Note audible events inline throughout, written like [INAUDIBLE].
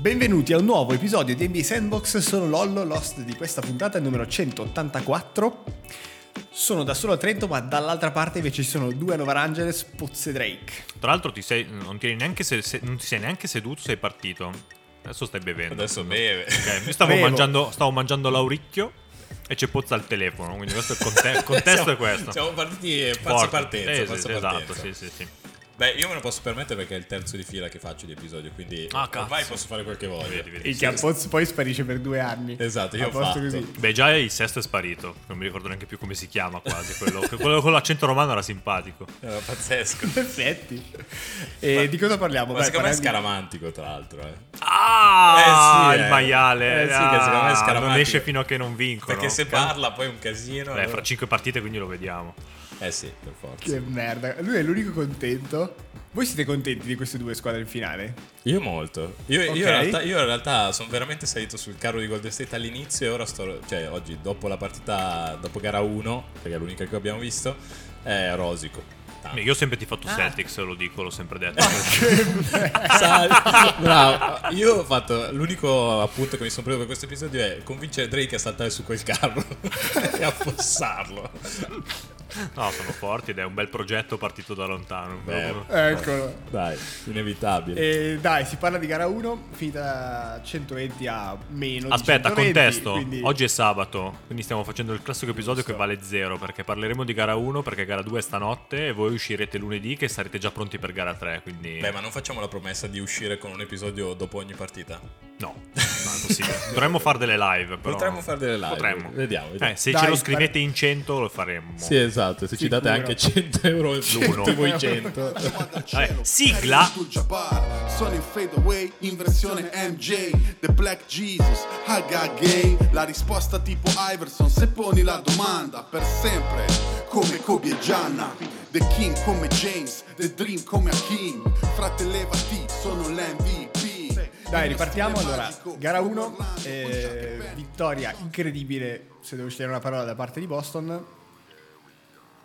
Benvenuti a un nuovo episodio di NBA Sandbox, sono Lollo, l'host di questa puntata, numero 184. Sono da solo a Trento, ma dall'altra parte invece ci sono due a Nova Angeles, Pozze Drake. Tra l'altro ti sei, non, ti se- se- non ti sei neanche seduto, sei partito. Adesso stai bevendo. Adesso beve. Ok, io stavo mangiando, stavo mangiando l'auricchio e c'è Pozza al telefono, quindi questo è il conte- [LAUGHS] contesto Siamo- è questo. Siamo partiti eh, pazza partenza. Eh, sì, esatto, sì, sì, sì. Beh, io me lo posso permettere perché è il terzo di fila che faccio di episodio, quindi Ah, ormai posso fare quel che voglio. Vedi, vedi. Il che a Pozzo poi sparisce per due anni. Esatto, io ho fatto. così. Beh, già il sesto è sparito. Non mi ricordo neanche più come si chiama quasi. Quello, [LAUGHS] quello con l'accento romano era simpatico. Era pazzesco. [LAUGHS] In effetti. E di cosa parliamo? Ma Beh, secondo me è scaramantico, tra l'altro. Eh. Ah, Eh sì, il eh. maiale. Eh sì, che secondo me è Ah, scaramantico. Non esce fino a che non vincono. Perché se parla poi è un casino. Beh, allora- fra cinque partite quindi lo vediamo. Eh sì, per forza. Che merda. Lui è l'unico contento. Voi siete contenti di queste due squadre in finale? Io molto. Io, io Ok. in realtà, io realtà sono veramente salito sul carro di Golden State all'inizio e ora sto... Cioè, oggi dopo la partita, dopo gara 1, perché è l'unica che abbiamo visto, è rosico. Tanto. Io ho sempre tifato Celtics, lo dico, l'ho sempre detto. [LAUGHS] Sal- Bravo. Io ho fatto l'unico appunto che mi sono preso per questo episodio è convincere Drake a saltare su quel carro [LAUGHS] e affossarlo. No, sono forti ed è un bel progetto partito da lontano. Beh, Eccolo. Dai, inevitabile. E dai, si parla di gara 1, finita 120 a meno di Aspetta, 120, contesto. quindi- Oggi è sabato, quindi stiamo facendo il classico episodio che vale 0 perché parleremo di gara 1 perché gara 2 è stanotte e voi uscirete lunedì che sarete già pronti per gara 3, quindi Beh, ma non facciamo la promessa di uscire con un episodio dopo ogni partita? no, [LAUGHS] possibile. Dovremmo fare delle live, però Potremmo fare delle live. Potremmo. Vediamo. vediamo. Eh, se Dai, ce lo scrivete in 100 lo faremmo. Sì, esatto. Se ci date Sicuro. anche 100 euro L'uno. voi 100. Vabbè, sigla. Sono in fade away in versione MJ The Black Jesus, Haga Gay La risposta tipo Iverson Se poni la domanda per sempre Come Kobe e Gianna The King come James The Dream come Hakim Frate levati, sono l'MVP Dai, ripartiamo. Allora, gara 1, vittoria incredibile, se devo scegliere una parola da parte di Boston.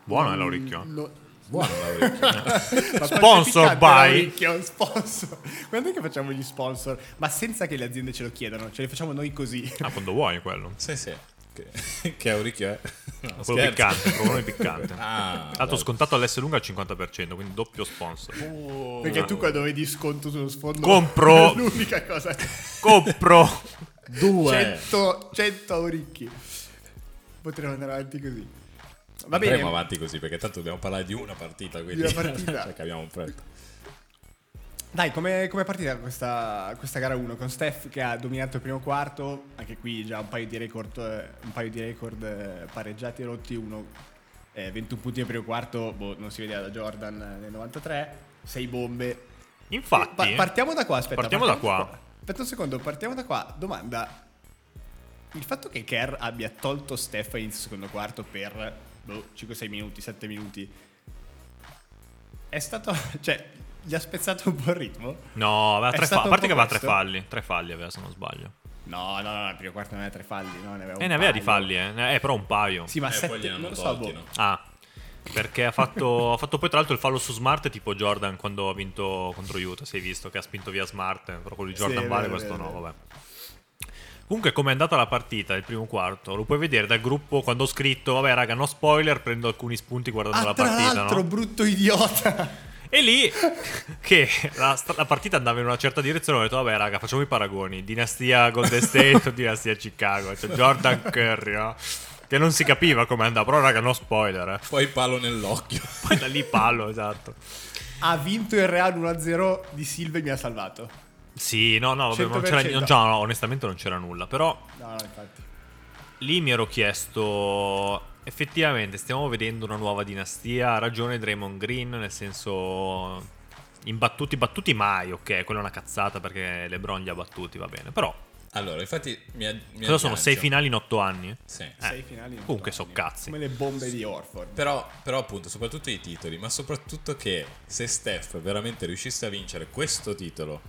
Buono è l'orecchio. No- Buono, [LAUGHS] Lauricchio. Ma quanto è Sponsor by- l'orecchio, Sponsor. Quando è che facciamo gli sponsor? Ma senza che le aziende ce lo chiedano, ce li facciamo noi così. Ah, quando vuoi quello. Sì, sì. Che, che auricchio è? No, Quello scherzo. piccante, quello piccante. [LAUGHS] Ah, Tanto scontato all'S lunga al 50%, quindi doppio sponsor. Perché tu quando vedi sconto sullo sfondo Compro. [LAUGHS] l'unica cosa. [LAUGHS] Compro! Due. 100, 100 auricchi. Potremmo andare avanti così. Va bene. Andremo avanti così perché tanto dobbiamo parlare di una partita. Quindi Di una partita. perché abbiamo un fretta. Dai, come è partita questa, questa gara 1 con Steph che ha dominato il primo quarto, anche qui già un paio di record, un paio di record eh, pareggiati e rotti, uno eh, 21 punti nel primo quarto, boh, non si vedeva da Jordan eh, nel 93, 6 bombe. Infatti, Pa- partiamo da qua, aspetta. Partiamo da qua. Aspetta un secondo, partiamo da qua. Domanda. Il fatto che Kerr abbia tolto Steph inizio secondo quarto per boh, 5-6 minuti, 7 minuti, è stato... [LAUGHS] cioè, gli ha spezzato un po' il ritmo? no, aveva tre falli. A parte che aveva tre falli. Tre falli aveva, se non sbaglio. No, no, no, il primo quarto non aveva tre falli, no, ne aveva un E ne aveva paio. di falli, eh. Eh, però un paio. Sì, ma Eh, sette, non lo so, boh. no? Ah, perché ha fatto, ha fatto poi tra l'altro il fallo su Smart tipo Jordan quando ha vinto contro Utah, si è visto che ha spinto via Smart, però quello di Jordan Sì, vale, vero, questo vero, no, vabbè. Comunque come è andata la partita, il primo quarto, lo puoi vedere dal gruppo quando ho scritto, vabbè raga, no spoiler, prendo alcuni spunti guardando Ah, la tra partita, l'altro, no? brutto idiota. E lì [LAUGHS] che la, la partita andava in una certa direzione, ho detto vabbè raga, facciamo i paragoni, dinastia Golden [LAUGHS] State o dinastia Chicago, cioè Jordan Curry, no? Che non si capiva come andava, però raga, no spoiler, eh. Poi palo nell'occhio. [LAUGHS] Poi da lì pallo, esatto. ha vinto il Real 1-0 di Silva e mi ha salvato. Sì, no, no, vabbè, non 100%. c'era, non c'era- no, onestamente non c'era nulla. Però No, no, infatti. lì mi ero chiesto, effettivamente stiamo vedendo una nuova dinastia, ha ragione Draymond Green, nel senso, imbattuti, battuti mai, ok, quella è una cazzata perché LeBron li ha battuti, va bene. Però, Allora, infatti mi, mi cosa sono, sei finali in otto anni? Sì. Eh, Sei finali. in comunque otto so anni. cazzi. Come le bombe di Orford. Però, però appunto, soprattutto i titoli, ma soprattutto che se Steph veramente riuscisse a vincere questo titolo,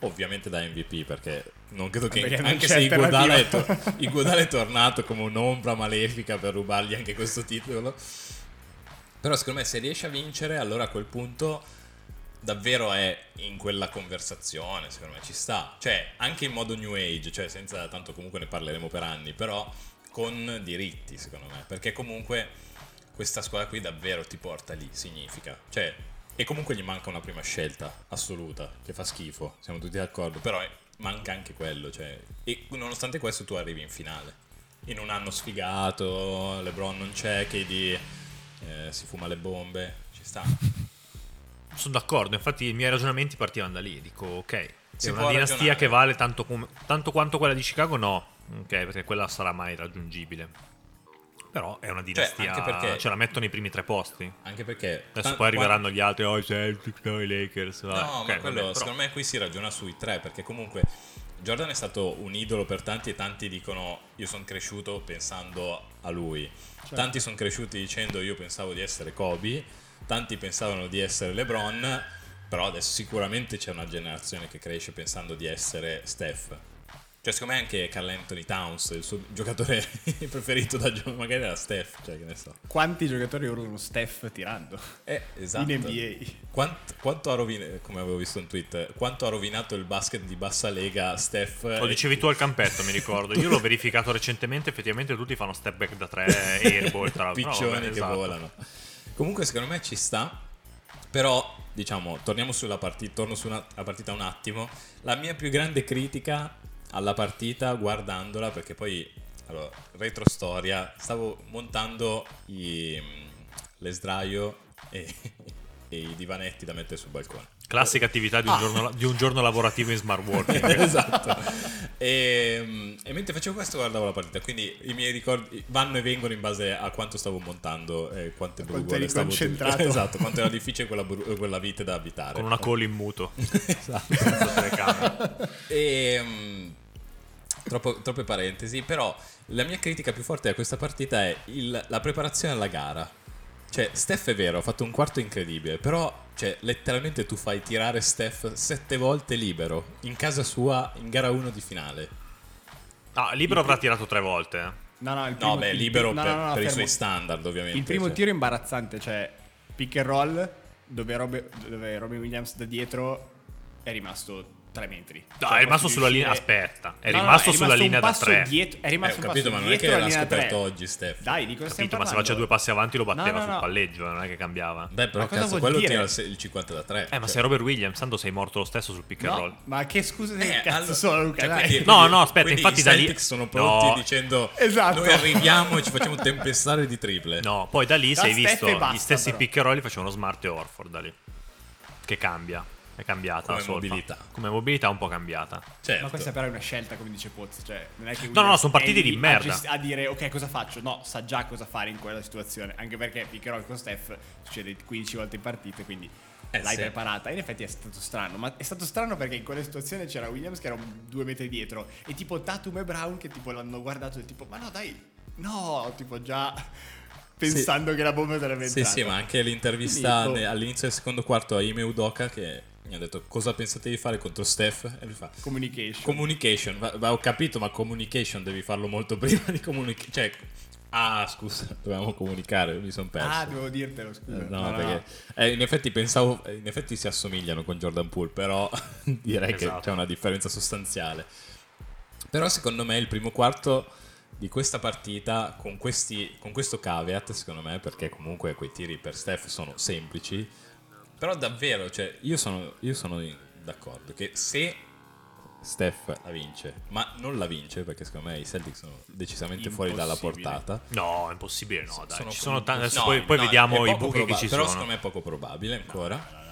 ovviamente da MVP, perché non credo che Perché anche se Iguodala è, to- Iguodala è tornato come un'ombra malefica per rubargli anche questo titolo. Però secondo me se riesce a vincere, allora a quel punto davvero è in quella conversazione, secondo me ci sta. Cioè, anche in modo new age, cioè senza tanto comunque ne parleremo per anni, però con diritti, secondo me, perché comunque questa squadra qui davvero ti porta lì, significa. Cioè, e comunque gli manca una prima scelta assoluta, che fa schifo, siamo tutti d'accordo, però è- manca anche quello, cioè, e nonostante questo tu arrivi in finale. In un anno sfigato, LeBron non c'è, KD eh, si fuma le bombe, ci sta. Sono d'accordo, infatti i miei ragionamenti partivano da lì. Dico, ok, è una dinastia ragionare. che vale tanto, come- tanto quanto quella di Chicago? No, ok, perché quella sarà mai raggiungibile. Però è una dinastia, anche perché- ce la mettono ai primi tre posti. Anche perché... Adesso tan- poi arriveranno gli altri, oh i Celtics, no i Lakers. No, vabbè, ma ok, quello, vabbè, però- secondo me qui si ragiona sui tre, perché comunque Jordan è stato un idolo per tanti e tanti dicono io sono cresciuto pensando a lui. Tanti sono cresciuti dicendo io pensavo di essere Kobe, tanti pensavano di essere LeBron, però adesso sicuramente c'è una generazione che cresce pensando di essere Steph. Cioè, secondo me anche Carl Anthony Towns, il suo giocatore [LAUGHS] preferito da giocare, magari era Steph, cioè che ne so. Quanti giocatori urlano Steph tirando? Eh, esatto. In NBA. Quant- quanto ha rovinato, come avevo visto in tweet, quanto ha rovinato il basket di bassa lega Steph? Lo dicevi tu al campetto, mi ricordo. Io l'ho verificato recentemente, effettivamente tutti fanno step back da tre [LAUGHS] e airball tra l'altro. No, piccioni vabbè, che esatto. volano. Comunque secondo me ci sta, però diciamo, torniamo sulla partita, torno sulla partita un attimo. La mia più grande critica alla partita guardandola, perché poi, allora, retrostoria, stavo montando i, le sdraio e, [LAUGHS] e i divanetti da mettere sul balcone. Classica attività di un, giorno, di un giorno lavorativo in smart working. [LAUGHS] esatto. E, e mentre facevo questo guardavo la partita, quindi i miei ricordi vanno e vengono in base a quanto stavo montando e quante Quanto brugole stavo concentrato. [LAUGHS] Esatto, quanto era difficile quella, bru- quella vite da abitare. con una call in muto. Esatto. E, mm, troppo- troppe parentesi, però la mia critica più forte a questa partita è il- la preparazione alla gara. Cioè, Steph è vero, ha fatto un quarto incredibile, però cioè, letteralmente tu fai tirare Steph sette volte libero in casa sua in gara 1 di finale. Ah, Libero avrà tirato tre volte. eh. No, no, il primo, No, beh, il- libero no, per, no, no, per i suoi standard, ovviamente. Il primo cioè. tiro è imbarazzante, cioè pick and roll dove, dove Robin Williams da dietro è rimasto 3 metri. No, Cioè, è rimasto sulla linea. Aspetta, è No, no, rimasto è sulla rimasto linea un da passo tre. Dietro, è Eh, rimasto ho un capito, ma non è che l'ha linea scoperto 3. oggi, Steph. Dai, di cosa stiamo Capito, ma se faceva due passi avanti lo batteva No, no, sul no. palleggio, non è che cambiava. Beh, però cazzo, vuol quello dire? tira il se- il 50 da 3. Eh, ma sei Robert Williams, tanto sei morto lo stesso sul pick and roll. No, ma che scusa che Eh, cazzo sono Luca? cioè, quindi- No, no, aspetta, infatti da lì- Celtics sono pronti No. dicendo [LAUGHS] Esatto. noi arriviamo e ci facciamo tempestare di triple. No, poi da lì sei visto gli stessi pick and roll li facevano Smart e Orford da lì. Che cambia. È cambiata Come la solfa. mobilità. Come mobilità un po' cambiata. Certo. Ma questa però è una scelta, come dice Poz. Cioè, non è che No, no, Williams sono partiti di merda. A, gest- a dire, ok, cosa faccio? No, sa già cosa fare in quella situazione. Anche perché roll con Steph succede 15 volte in partita, quindi Eh, l'hai sì. preparata. In effetti è stato strano. Ma è stato strano perché in quella situazione c'era Williams che era due metri dietro. E tipo Tatum e Brown che tipo l'hanno guardato e tipo, ma no, dai, no, tipo già pensando che la bomba sarebbe Sì, entrata. sì, ma anche l'intervista Quindi, ne- oh. all'inizio del secondo quarto a Ime Udoka che mi ha detto cosa pensate di fare contro Steph e lui fa Communication. communication, va, va, ho capito ma communication devi farlo molto [LAUGHS] prima di comunicare, cioè ah scusa, [LAUGHS] dovevamo comunicare, mi sono perso. ah, devo dirtelo, Eh, scusa. No, perché eh, in effetti pensavo, eh, in effetti si assomigliano con Jordan Poole, però [LAUGHS] direi Esatto. che c'è una differenza sostanziale. Però secondo me il primo quarto di questa partita, con, questi, con questo caveat, secondo me, perché comunque quei tiri per Steph sono semplici, però davvero, cioè, io sono, io sono d'accordo che se Steph la vince, ma non la vince perché secondo me i Celtics sono decisamente fuori dalla portata. No, è impossibile, no, dai. Sono ci sono. Adesso no, poi, poi no, vediamo i buchi che proba- ci però sono. secondo me è poco probabile ancora.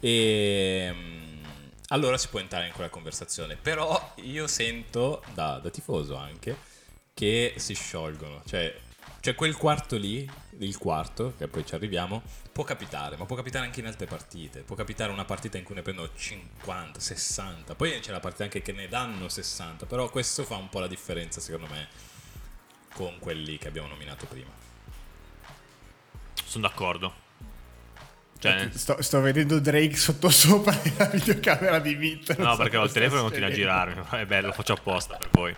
E mm, allora si può entrare in quella conversazione. Però io sento, da, da tifoso anche, che si sciolgono. Cioè, cioè quel quarto lì, il quarto, che poi ci arriviamo, può capitare, ma può capitare anche in altre partite. Può capitare una partita in cui ne prendono 50, 60. Poi c'è la partita anche che ne danno 60. Però questo fa un po' la differenza, secondo me, con quelli che abbiamo nominato prima. Sono d'accordo. Cioè, sto, sto vedendo Drake sotto [LAUGHS] sopra la videocamera di Meet. no, perché ho il telefono e continua a girarmi. È bello, lo faccio apposta per voi.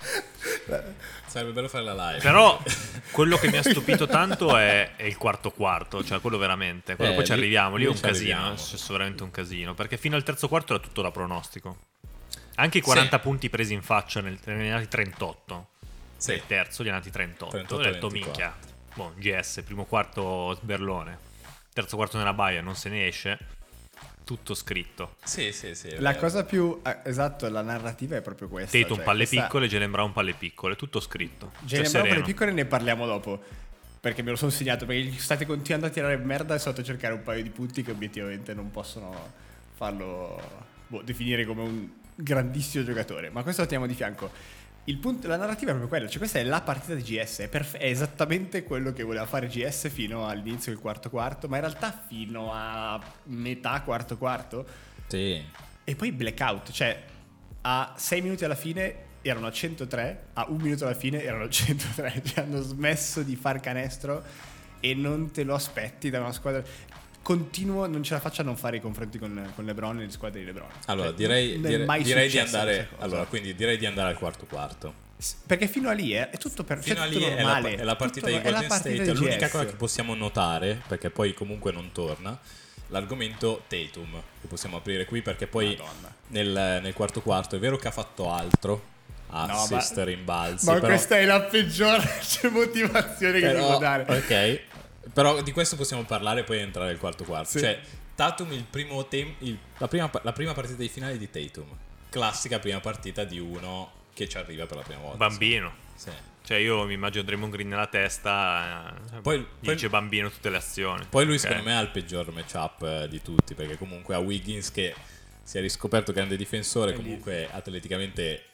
Sarebbe bello fare la live. Però [LAUGHS] quello che mi ha stupito tanto è, è il quarto quarto, cioè quello veramente. Quello Eh, poi ci arriviamo. Lì è un casino. arriviamo. È successo veramente un casino. Perché fino al terzo quarto era tutto da pronostico. Anche i 40 Sì. punti presi in faccia nel, ne è andati 38. Sì. Il terzo gli è andati 38. 38, ho detto 24. minchia. Boh, GS, primo quarto sberlone. Terzo quarto nella baia, non se ne esce. Tutto scritto. Sì, sì, sì. La vero. cosa più... eh, esatto, la narrativa è proprio questa. Tatum cioè, palle questa- piccole, Jalen Brown palle piccole, tutto scritto. Jalen Cioè, Brown per le sereno. piccole ne parliamo dopo. Perché me lo sono segnato. Perché state continuando a tirare merda e andato a cercare un paio di punti che obiettivamente non possono farlo boh, definire come un grandissimo giocatore. Ma questo lo teniamo di fianco. Il punto, la narrativa è proprio quella. Cioè, questa è la partita di GS. È, perfe- è esattamente quello che voleva fare GS fino all'inizio del quarto quarto. Ma in realtà fino a metà quarto quarto. Sì. E poi blackout, cioè a 6 minuti alla fine erano a 103, a un minuto alla fine erano [LAUGHS] a 103, cioè hanno smesso di far canestro e non te lo aspetti da una squadra. Continuo, non ce la faccio a non fare i confronti con, con LeBron e le squadre di LeBron. Allora, Cioè, direi, non è dire- mai direi di andare. Allora, quindi direi di andare al quarto quarto. Perché fino a lì eh, è tutto per Fino cioè, a tutto lì è la, è la partita Tutto- di è Golden State. di L'unica cosa che possiamo notare, perché poi comunque non torna, l'argomento Tatum, che possiamo aprire qui, perché poi nel, nel quarto quarto è vero che ha fatto altro, ma- assist, rimbalzi, Ma però, questa è la peggiore cioè, [LAUGHS] motivazione che però- può dare. Ok, però di questo possiamo parlare e poi entrare nel quarto quarto. Sì. Cioè, Tatum il primo tem- il- la, prima, la prima partita di finale di Tatum, classica prima partita di uno che ci arriva per la prima volta. Bambino. Sì. Cioè, io mi immagino Draymond Green nella testa. eh, Poi- gli poi- dice bambino tutte le azioni. Poi lui Ok. secondo me ha il peggior matchup eh, di tutti perché comunque ha Wiggins che si è riscoperto grande difensore, comunque atleticamente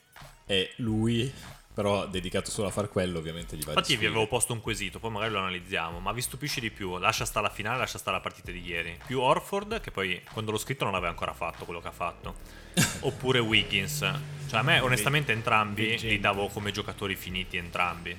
è lui, però dedicato solo a far quello ovviamente gli va Infatti, vi avevo posto un quesito, poi magari lo analizziamo. Ma vi stupisce di più? Lascia stare la finale, lascia stare la partita di ieri. Più Orford, che poi quando l'ho scritto non aveva ancora fatto quello che ha fatto. [LAUGHS] Oppure Wiggins. Cioè, a me, onestamente, entrambi li davo come giocatori finiti, entrambi.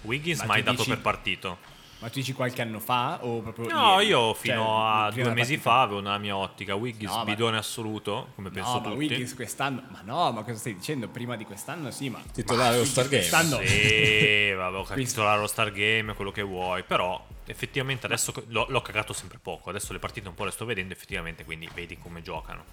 Wiggins Ma mai dato dici- per partito. Ma tu dici qualche anno fa o proprio No, ieri? io Cioè, fino a prima due mesi fa avevo una mia ottica. Wiggins, No, ma- bidone assoluto, come penso No, ma tutti. Wiggins quest'anno. Ma no, ma cosa stai dicendo? Prima di quest'anno sì, ma. Titolare ma allo Star Game. Quest'anno. Sì, [LAUGHS] vabbè, ho capito lo Star Game, quello che vuoi, però effettivamente adesso l'ho, l'ho cagato sempre poco, adesso le partite un po' le sto vedendo effettivamente, quindi vedi come giocano.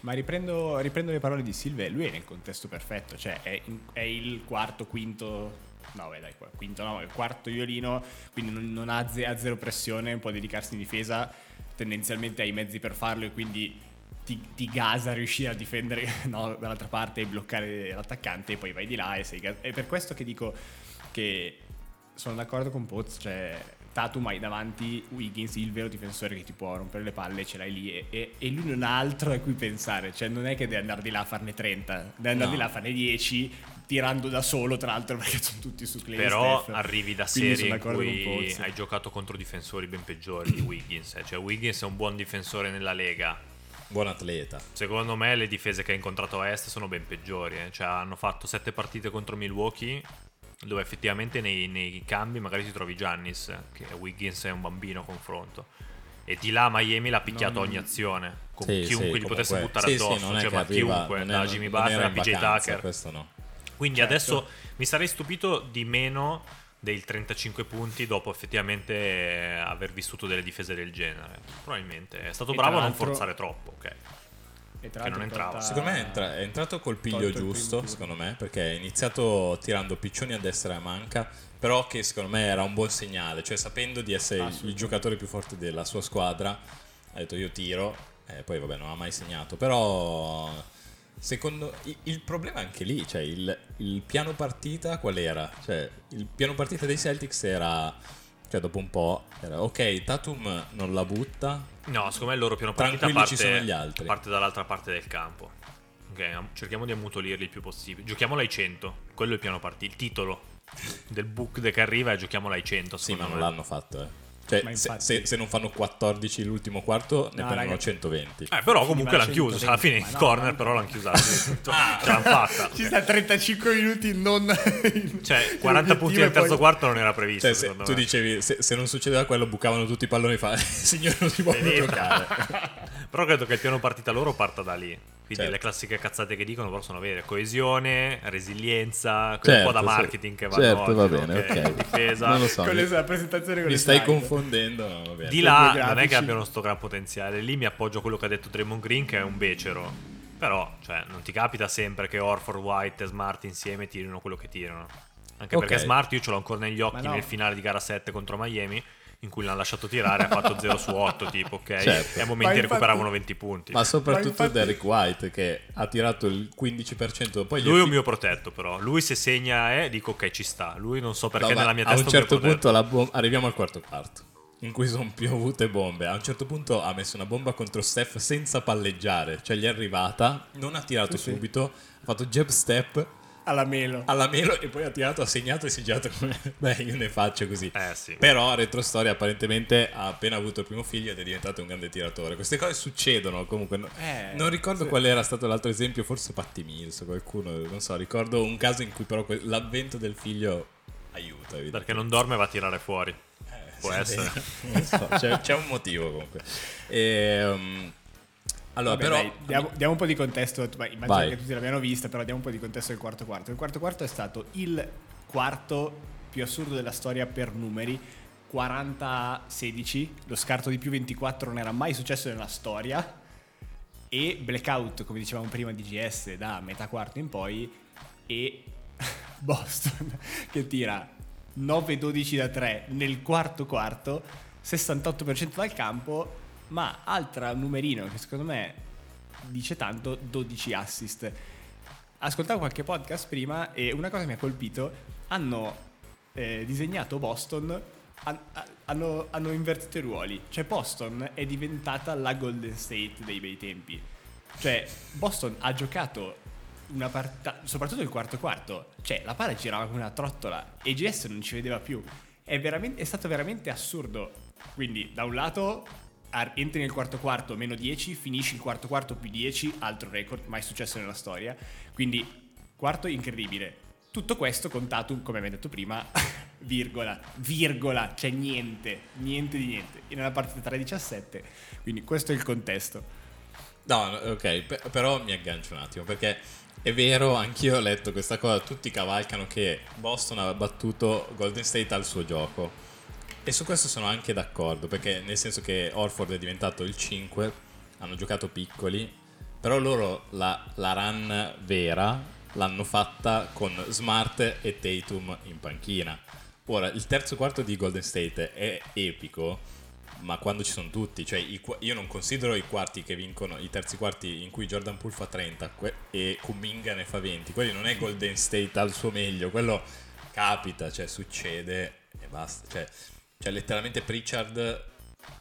Ma riprendo, riprendo le parole di Silve, lui è nel contesto perfetto, cioè è, in- è il quarto, quinto. No, beh, dai, quinto no, quarto violino, quindi non, non ha, ze- ha zero pressione, può dedicarsi in difesa, tendenzialmente ha i mezzi per farlo e quindi ti, ti gasa a riuscire a difendere [LAUGHS] no, dall'altra parte e bloccare l'attaccante e poi vai di là e sei gas- È per questo che dico che sono d'accordo con Poz, cioè Tatum hai davanti Wiggins, il vero difensore che ti può rompere le palle, ce l'hai lì e, e- e lui non ha altro a cui pensare, cioè non è che deve andare di là a farne 30, deve andare No. di là a farne 10 tirando da solo tra l'altro perché sono tutti su Clay Però Steph. arrivi da serie in cui hai giocato contro difensori ben peggiori di Wiggins, eh. cioè Wiggins è un buon difensore nella Lega. Buon atleta. Secondo me le difese che ha incontrato a Est sono ben peggiori, eh. cioè hanno fatto sette partite contro Milwaukee dove effettivamente nei, nei cambi magari ti trovi Giannis, che Wiggins è un bambino a confronto. E di là Miami l'ha picchiato Non- ogni azione, con Sì, chiunque sì, gli potesse comunque- buttare sì, sì, addosso, non è cioè ma arriva- chiunque, da Jimmy Butler a PJ Tucker. Questo no. Quindi Certo. adesso mi sarei stupito di meno dei 35 punti dopo effettivamente eh, aver vissuto delle difese del genere. Probabilmente è stato E bravo a non forzare troppo, ok. E tra che non entrava. tolta- Secondo me è, entra- è entrato col piglio giusto, secondo me, perché è iniziato tirando piccioni a destra e a manca, però che secondo me era un buon segnale, cioè sapendo di essere il- giocatore più forte della sua squadra, ha detto io tiro, e poi vabbè non ha mai segnato, però secondo il, problema è anche lì, cioè il, il piano partita qual era? Cioè il piano partita dei Celtics era, cioè dopo un po', era ok Tatum non la butta, No, secondo me il loro piano partita parte, ci sono gli altri. parte dall'altra parte del campo. Ok, am- cerchiamo di ammutolirli il più possibile. Giochiamola ai 100, quello è il piano partita, il titolo del book che arriva è giochiamola ai 100, sì ma non me. l'hanno fatto eh. Cioè, se, se- se non fanno 14 l'ultimo quarto, ne No, prendono raga. 120. Eh, però comunque l'hanno 120, chiuso. Cioè, alla fine il no, corner, no. però l'hanno chiusa. [LAUGHS] Ce l'hanno fatta. Ci sta 35 minuti non... Cioè, 40 punti nel terzo quarto non era previsto. Cioè, se, tu me. dicevi, se, se non succedeva quello, bucavano tutti i palloni e fa, [LAUGHS] signore, non si può più giocare. [LAUGHS] Però credo che il piano partita loro parta da lì. Quindi Certo. le classiche cazzate che dicono però sono vere. Coesione, resilienza, Certo, po' da sì. marketing che va Certo, va bene, ok. Difesa. Non lo so. Con le, la presentazione con Mi le stai slide. confondendo. no. Di là non è che abbiano sto gran potenziale. Lì mi appoggio a quello che ha detto Draymond Green, che è un becero. Però, cioè, non ti capita sempre che Orford, White e Smart insieme tirino quello che tirano. Anche Ok. perché Smart io ce l'ho ancora negli occhi no. nel finale di gara 7 contro Miami, in cui l'hanno lasciato tirare, ha fatto 0 su 8, tipo, ok? Certo. E a momenti infatti- recuperavano 20 punti. Ma soprattutto Ma infatti- Derek White che ha tirato il 15%. Poi Lui è un mio protetto, però. Lui se segna è, dico ok, ci sta. Lui non so perché No, nella mia a testa un è certo punto la bom- arriviamo al quarto quarto in cui sono piovute bombe. A un certo punto ha messo una bomba contro Steph senza palleggiare, cioè gli è arrivata, non ha tirato Sì, sì. subito, ha fatto jab step Alla melo. alla melo e poi ha tirato, ha segnato e si è girato come [LAUGHS] beh, io ne faccio così. Eh sì. Però retrostoria apparentemente ha appena avuto il primo figlio ed è diventato un grande tiratore. Queste cose succedono comunque. no- Eh, non ricordo sì. qual era stato l'altro esempio, forse Patti Mills o qualcuno, non so, ricordo un caso in cui però que- l'avvento del figlio aiuta. Perché non dorme e va a tirare fuori. Eh, Può sì, essere. non so, c'è, c'è un motivo comunque. Ehm, allora, Vabbè, però... dai, diamo, diamo un po' di contesto. Immagino Vai. che tutti l'abbiano vista, però diamo un po' di contesto del quarto quarto. Il quarto quarto è stato il quarto più assurdo della storia per numeri. 40-16, lo scarto di più 24 non era mai successo nella storia. E blackout, come dicevamo prima di GS, da metà quarto in poi. E [LAUGHS] Boston che tira 9-12 da 3 nel quarto quarto, 68% dal campo, ma altra numerino che secondo me dice tanto, 12 assist. Ascoltavo qualche podcast prima e una cosa mi ha colpito, hanno eh, disegnato Boston, han- ha- hanno, hanno invertito i ruoli, cioè Boston è diventata la Golden State dei bei tempi. Cioè, Boston ha giocato una partita, soprattutto il quarto quarto, cioè la palla girava come una trottola e GS non ci vedeva più. È, è stato veramente assurdo. Quindi, da un lato, entri nel quarto quarto meno 10, finisci il quarto quarto più 10, altro record mai successo nella storia. Quindi, quarto incredibile. Tutto questo contato, come abbiamo detto prima, [LAUGHS] virgola, virgola, c'è niente, niente di niente. E nella partita 3-17, quindi questo è il contesto. No, ok, pe- però mi aggancio un attimo perché è vero, anch'io ho letto questa cosa, tutti cavalcano che Boston ha battuto Golden State al suo gioco e su questo sono anche d'accordo perché nel senso che Orford è diventato il 5, hanno giocato piccoli, però loro la, la run vera l'hanno fatta con Smart e Tatum in panchina. Ora, il terzo quarto di Golden State è epico, ma quando ci sono tutti, cioè io non considero i quarti che vincono, i terzi quarti in cui Jordan Poole fa 30 que- e Kuminga ne fa 20, quelli non è Golden State al suo meglio, quello capita, cioè succede e basta, cioè, cioè letteralmente Pritchard,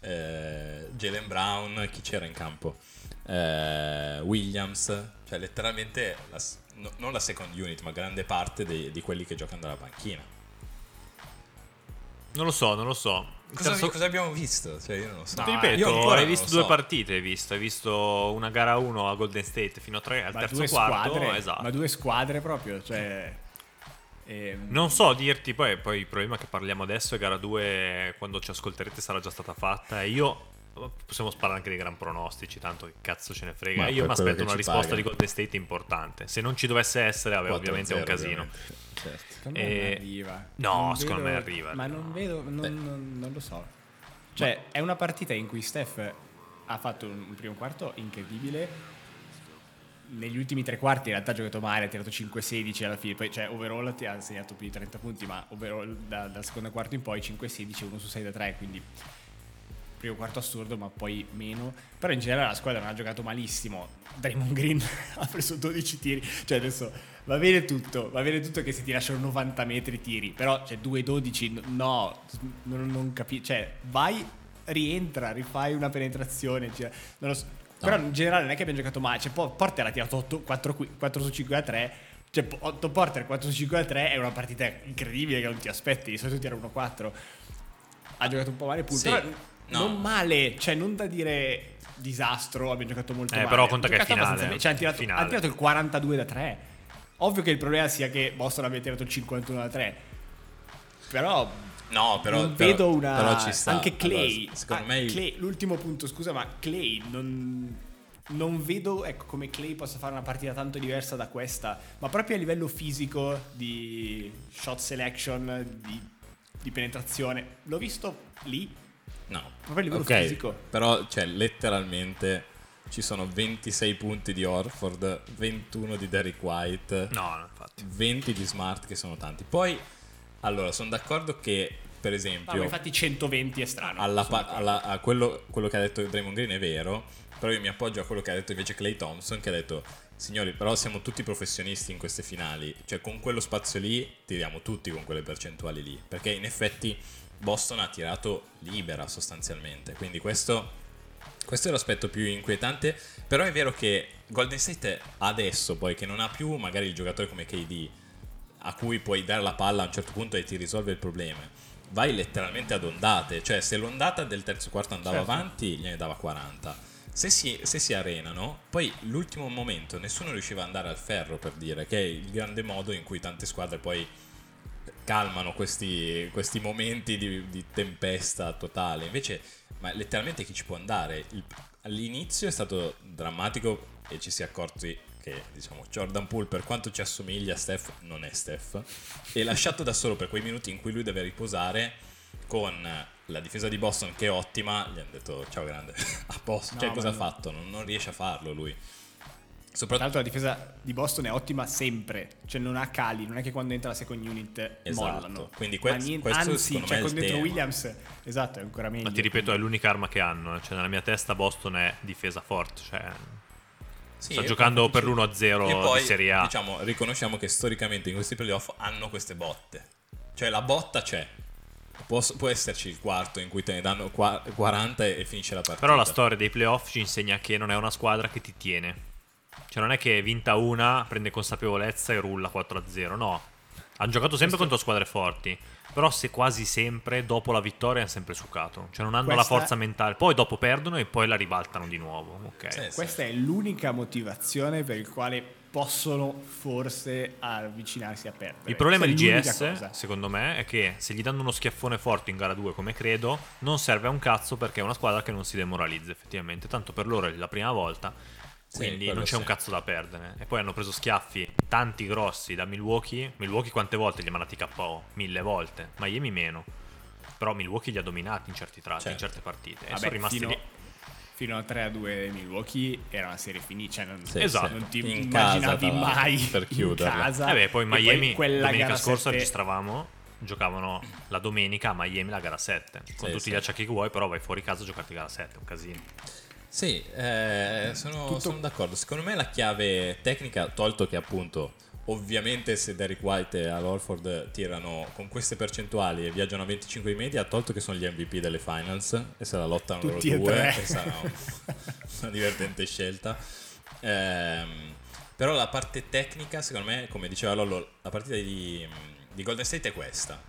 eh, Jalen Brown, chi c'era in campo? Eh, Williams, cioè letteralmente la no- non la second unit, ma grande parte dei- di quelli che giocano dalla panchina. Non lo so, non lo so. Cosa, terzo- cosa abbiamo visto? Cioè, io non lo so. Ti io ripeto, ancora hai visto due so. partite, hai visto, hai visto una gara 1 a Golden State fino a 3 al Ma terzo due quarto, squadre, esatto. ma due squadre proprio, cioè... ehm, Non so dirti, poi, poi il problema che parliamo adesso è gara 2, quando ci ascolterete sarà già stata fatta e io possiamo sparare anche dei gran pronostici, tanto che cazzo ce ne frega. Ma io mi aspetto una risposta pagano. di Golden State importante. Se non ci dovesse essere, vabbè, 4-0 ovviamente è un casino. ovviamente. Certo. Secondo me Eh, non arriva. no, Non secondo vedo- me arriva, Ma arriva. non vedo, non, non- non lo so. Cioè, è una partita in cui Steph ha fatto un primo quarto incredibile. Negli ultimi tre quarti in realtà ha giocato male, ha tirato 5-16 alla fine. Poi, cioè, overall ti ha segnato più di 30 punti, ma overall da- dal secondo quarto in poi 5-16, 1 su 6 da 3, quindi primo quarto assurdo, ma poi meno. Però in generale la squadra non ha giocato malissimo. Draymond Green [LAUGHS] ha preso 12 tiri. Cioè adesso va bene tutto, va bene tutto che se ti lasciano 90 metri tiri, però cioè 2-12 n- no, non, non capisco. Cioè vai, rientra, rifai una penetrazione. cioè, non lo so. Però in generale non è che abbiamo giocato male. Cioè, Po- Porter ha tirato 8, 4, 4 su 5 a 3. Cioè 8 Porter 4 su 5 a 3 è una partita incredibile che non ti aspetti. Di solito tira 1-4. ha giocato un po' male, Poole, Sì. però No. non male, cioè non da dire disastro, abbiamo giocato molto Eh, male. però conta che è finale. Cioè, ha tirato, finale. ha tirato il 42 da 3. Ovvio che il problema sia che Boston abbia tirato il 51 da 3. Però No, però, non però- vedo una però ci sta. anche Clay, secondo ah, me Clay- l'ultimo punto scusa ma Clay non, non vedo ecco, come Clay possa fare una partita tanto diversa da questa ma proprio a livello fisico di shot selection di, di penetrazione l'ho visto lì No, Proprio a livello ok, fisico. Però, cioè, letteralmente ci sono 26 punti di Orford, 21 di Derek White, No, no, infatti. 20 di Smart, che sono tanti. Poi, allora, sono d'accordo che, per No, esempio, ma infatti 120 è strano alla pa- alla- a quello, quello che ha detto Draymond Green è vero, però io mi appoggio a quello che ha detto invece Clay Thompson, che ha detto, signori, però siamo tutti professionisti in queste finali, cioè con quello spazio lì tiriamo tutti con quelle percentuali lì, perché in effetti Boston ha tirato libera sostanzialmente, quindi questo, questo è l'aspetto più inquietante, però è vero che Golden State adesso poi che non ha più magari il giocatore come KD, a cui puoi dare la palla a un certo punto e ti risolve il problema. Vai letteralmente ad ondate, cioè se l'ondata del terzo quarto andava Certo. avanti gliene dava 40. Se si, se si arenano, poi l'ultimo momento nessuno riusciva ad andare al ferro per dire che è il grande modo in cui tante squadre poi calmano questi, questi momenti di, di tempesta totale. Invece, ma letteralmente chi ci può andare? Il- all'inizio è stato drammatico e ci si è accorti che diciamo Jordan Poole per quanto ci assomiglia a Steph non è Steph e lasciato da solo per quei minuti in cui lui deve riposare con la difesa di Boston che è ottima gli hanno detto ciao grande [LAUGHS] a posto No, cioè cosa ha fatto non, non riesce a farlo lui Tra soprattutto l'altro la difesa di Boston è ottima sempre, cioè non ha cali, non è che quando entra la second unit Esatto, mollano. quindi Ma que- niente- questo anzi, secondo cioè me è con il dentro tema. Williams, esatto, è ancora meglio. Ma ti ripeto, è l'unica arma che hanno. Cioè, nella mia testa Boston è difesa forte. Cioè, Sì, sta giocando per l'1-0 e poi, di Serie A. Diciamo, riconosciamo che storicamente in questi playoff hanno queste botte. Cioè la botta c'è. Può, può esserci il quarto in cui te ne danno qua- 40 e, finisce la partita. Però la storia dei playoff ci insegna che non è una squadra che ti tiene. Cioè, non è che vinta una, prende consapevolezza e rulla 4-0. No. Hanno giocato sempre contro squadre forti. Però se quasi sempre dopo la vittoria hanno sempre succato. Cioè, non hanno la Questa- forza mentale. Poi dopo perdono e poi la ribaltano di nuovo. Ok. Sì, sì. Questa è l'unica motivazione per il quale possono forse avvicinarsi a perdere. Il problema di Questa è l'unica GS, cosa. secondo me, è che se gli danno uno schiaffone forte in gara 2, come credo, non serve a un cazzo perché è una squadra che non si demoralizza effettivamente. Tanto per loro è la prima volta, quindi quello non c'è sì. un cazzo da perdere. E poi hanno preso schiaffi tanti grossi da Milwaukee. Milwaukee quante volte li ha mandati KO? Mille volte. Miami meno. Però Milwaukee li ha dominati in certi tratti, in Certo. certe partite. E Vabbè, sono rimasti fino, lì. fino a 3 a 2 Milwaukee era una serie finita. Cioè non, Sì, Esatto. non ti In immaginavi casa, mai per in chiuderla. casa. Eh beh, poi E Miami quella domenica gara scorsa sette- registravamo, giocavano la domenica a Miami la gara 7. Con Sì, tutti sì. gli acciacchi che vuoi, però vai fuori casa a giocarti gara 7, un casino. Sì, eh, sono, sono d'accordo. Secondo me la chiave tecnica, tolto che appunto, ovviamente se Derek White e Al Horford tirano con queste percentuali e viaggiano a 25 di media, tolto che sono gli MVP delle finals e se la lottano Tutti loro due, tre. e sarà un- [LAUGHS] una divertente scelta. Ehm, però la parte tecnica, secondo me, come diceva Lollo, la partita di, di Golden State è questa.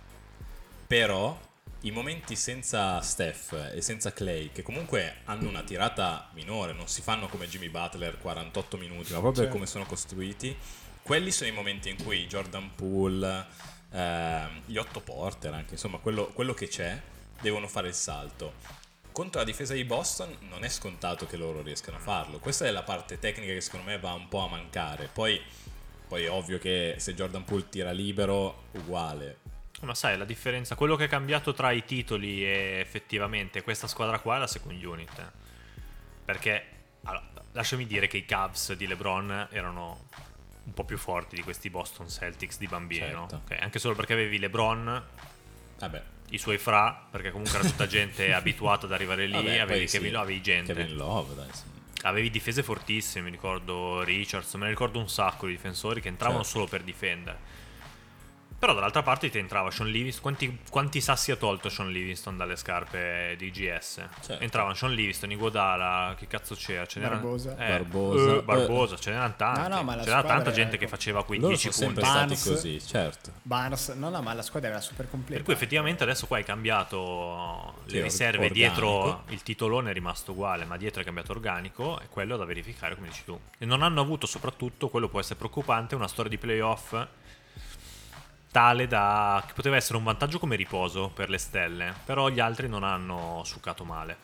Però i momenti senza Steph e senza Clay, che comunque hanno una tirata minore, non si fanno come Jimmy Butler 48 minuti, ma proprio Certo. come sono costruiti, quelli sono i momenti in cui Jordan Poole, ehm, gli Otto Porter, anche insomma quello, quello che c'è, devono fare il salto. Contro la difesa di Boston non è scontato che loro riescano a farlo. Questa è la parte tecnica che secondo me va un po' a mancare. Poi, poi è ovvio che se Jordan Poole tira libero, uguale. Ma sai, la differenza, quello che è cambiato tra i titoli e effettivamente questa squadra qua è la second unit. eh. Perché, allora, lasciami dire che i Cavs di LeBron erano un po' più forti di questi Boston Celtics di bambino. Certo. ok? Anche solo perché avevi LeBron, Vabbè, i suoi fra, perché comunque era tutta gente [LAUGHS] abituata ad arrivare lì, Vabbè, avevi poi Kevin sì, Love, avevi gente. Kevin Love, dai, sì. Avevi difese fortissime, mi ricordo Richards, me ne ricordo un sacco di difensori che entravano Certo. solo per difendere. Però dall'altra parte ti entrava Sean Livingston. Quanti, quanti sassi ha tolto Sean Livingston dalle scarpe di GS? Certo. Entravano Sean Livingston, Iguodala, che cazzo c'era? Ce n'era- Barbosa. eh, Barbosa. eh, Barbosa, ce n'erano tanti. No, no, ma la C'era tanta gente che faceva 15 sono punti. sempre Barnes. stati così, certo. Barnes, no, no, ma la squadra era super completa. Per cui effettivamente adesso qua hai cambiato Sì, le or- riserve organico. dietro il titolone è rimasto uguale, ma dietro è cambiato organico, è quello da verificare come dici tu. E non hanno avuto soprattutto, quello può essere preoccupante, una storia di playoff tale da che poteva essere un vantaggio come riposo per le stelle, però gli altri non hanno succato male.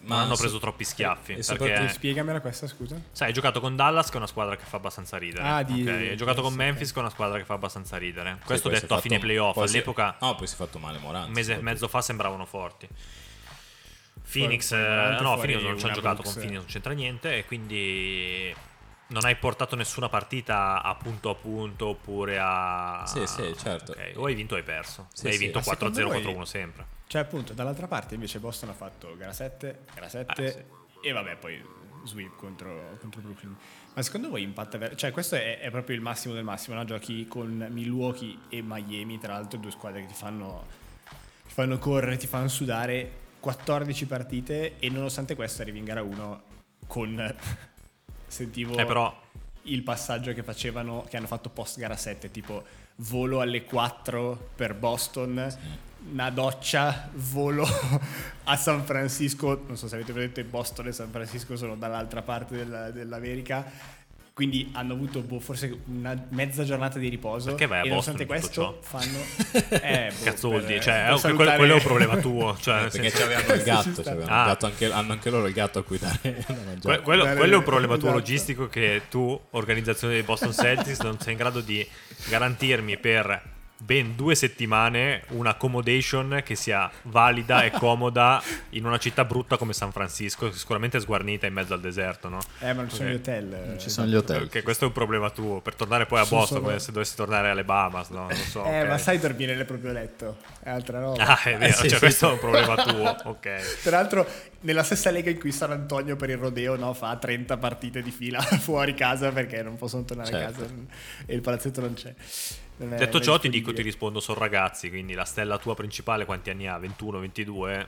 Non Ma hanno so- preso troppi schiaffi. e perché, Spiegamela questa, scusa. sai, hai giocato con Dallas, che è una squadra che fa abbastanza ridere. Ah, di- ok? Hai giocato con ok. Memphis, che è una squadra che fa abbastanza ridere. Sì, Questo si detto a fine playoff. poi si è- All'epoca, No, poi si è fatto male Morant. un mese e mezzo fa sembravano forti. Phoenix, Fuori- eh, fuori- no, fuori Phoenix non ci hanno giocato con Phoenix, non c'entra niente e quindi non hai portato nessuna partita a punto a punto oppure a... Sì, sì, certo. Ok, O hai vinto o hai perso. Sì, hai sì. vinto Ma secondo 4-0, voi- 4-1 sempre. Cioè, appunto, dall'altra parte invece Boston ha fatto gara 7, gara 7 Eh, sì. e vabbè, poi sweep contro, contro Brooklyn. Ma secondo voi impatta ver- Cioè, questo è, è proprio il massimo del massimo, no? Giochi con Milwaukee e Miami, tra l'altro due squadre che ti fanno, ti fanno correre, ti fanno sudare 14 partite e nonostante questo arrivi in gara 1 con... Sentivo Eh, però il passaggio che facevano, che hanno fatto post gara 7, tipo volo alle 4 per Boston, una doccia, volo a San Francisco, non so se avete presente Boston e San Francisco sono dall'altra parte della- dell'America. Quindi hanno avuto boh, forse una mezza giornata di riposo. Perché vai a e nonostante Boston questo fanno. [LAUGHS] Eh, boh, cazzo vuol dire? Cioè, un- salutare- quello è un problema tuo. [LAUGHS] Cioè, Eh, perché senso- c'avevano il Ci gatto, Ah. il gatto anche- hanno anche loro il gatto a cui dare. [LAUGHS] Que- quello, Dare- quello è un problema tuo esatto. logistico che tu, organizzazione dei Boston Celtics, non sei in grado di garantirmi per ben due settimane un'accommodation che sia valida e [LAUGHS] comoda in una città brutta come San Francisco, sicuramente sguarnita in mezzo al deserto, no? Eh, ma non ci sono gli hotel. eh, Non ci sono gli hotel. Ok, questo è un problema tuo. Per tornare poi a Boston, solo- come se dovessi tornare alle Bahamas, no? Non so. Eh, ok. ma sai dormire nel proprio letto. È altra roba. Ah, è vero, sì, cioè, sì, questo sì. è un problema [LAUGHS] tuo, ok. Tra l'altro, nella stessa lega in cui San Antonio per il rodeo no, fa 30 partite di fila [LAUGHS] fuori casa perché non possono tornare a Certo. casa e il palazzetto non c'è. Non Detto ciò, ti dico, ti rispondo, sono ragazzi, quindi la stella tua principale quanti anni ha? 21, 22?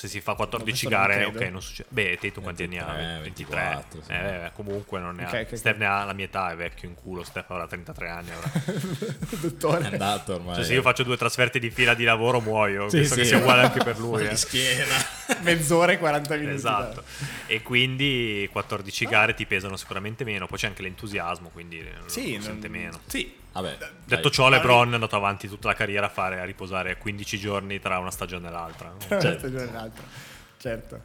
Se si fa 14 Non lo so, gare, non ok, non succede. Beh, Tatum quanti anni ha? 23, 23. 24, sì. Eh, beh, comunque non ne ha. Ok, ok, Steph ok. ne ha la mia età, è vecchio in culo. Steph avrà 33 anni. Avrà. [LAUGHS] Dottore. È andato ormai. Cioè, se io faccio due trasferte di fila di lavoro, muoio. Sì, Penso sì. che sia uguale anche per [LAUGHS] lui. Di eh. schiena. [LAUGHS] Mezz'ora e 40 minuti. Esatto. E quindi 14 gare ti pesano sicuramente meno. Poi c'è anche l'entusiasmo, quindi Sì, lo sente non- meno. Sì. Vabbè, Detto dai. ciò, LeBron è andato avanti tutta la carriera a fare a riposare 15 giorni tra una stagione e l'altra. [LAUGHS] Tra una stagione e l'altra. Certo.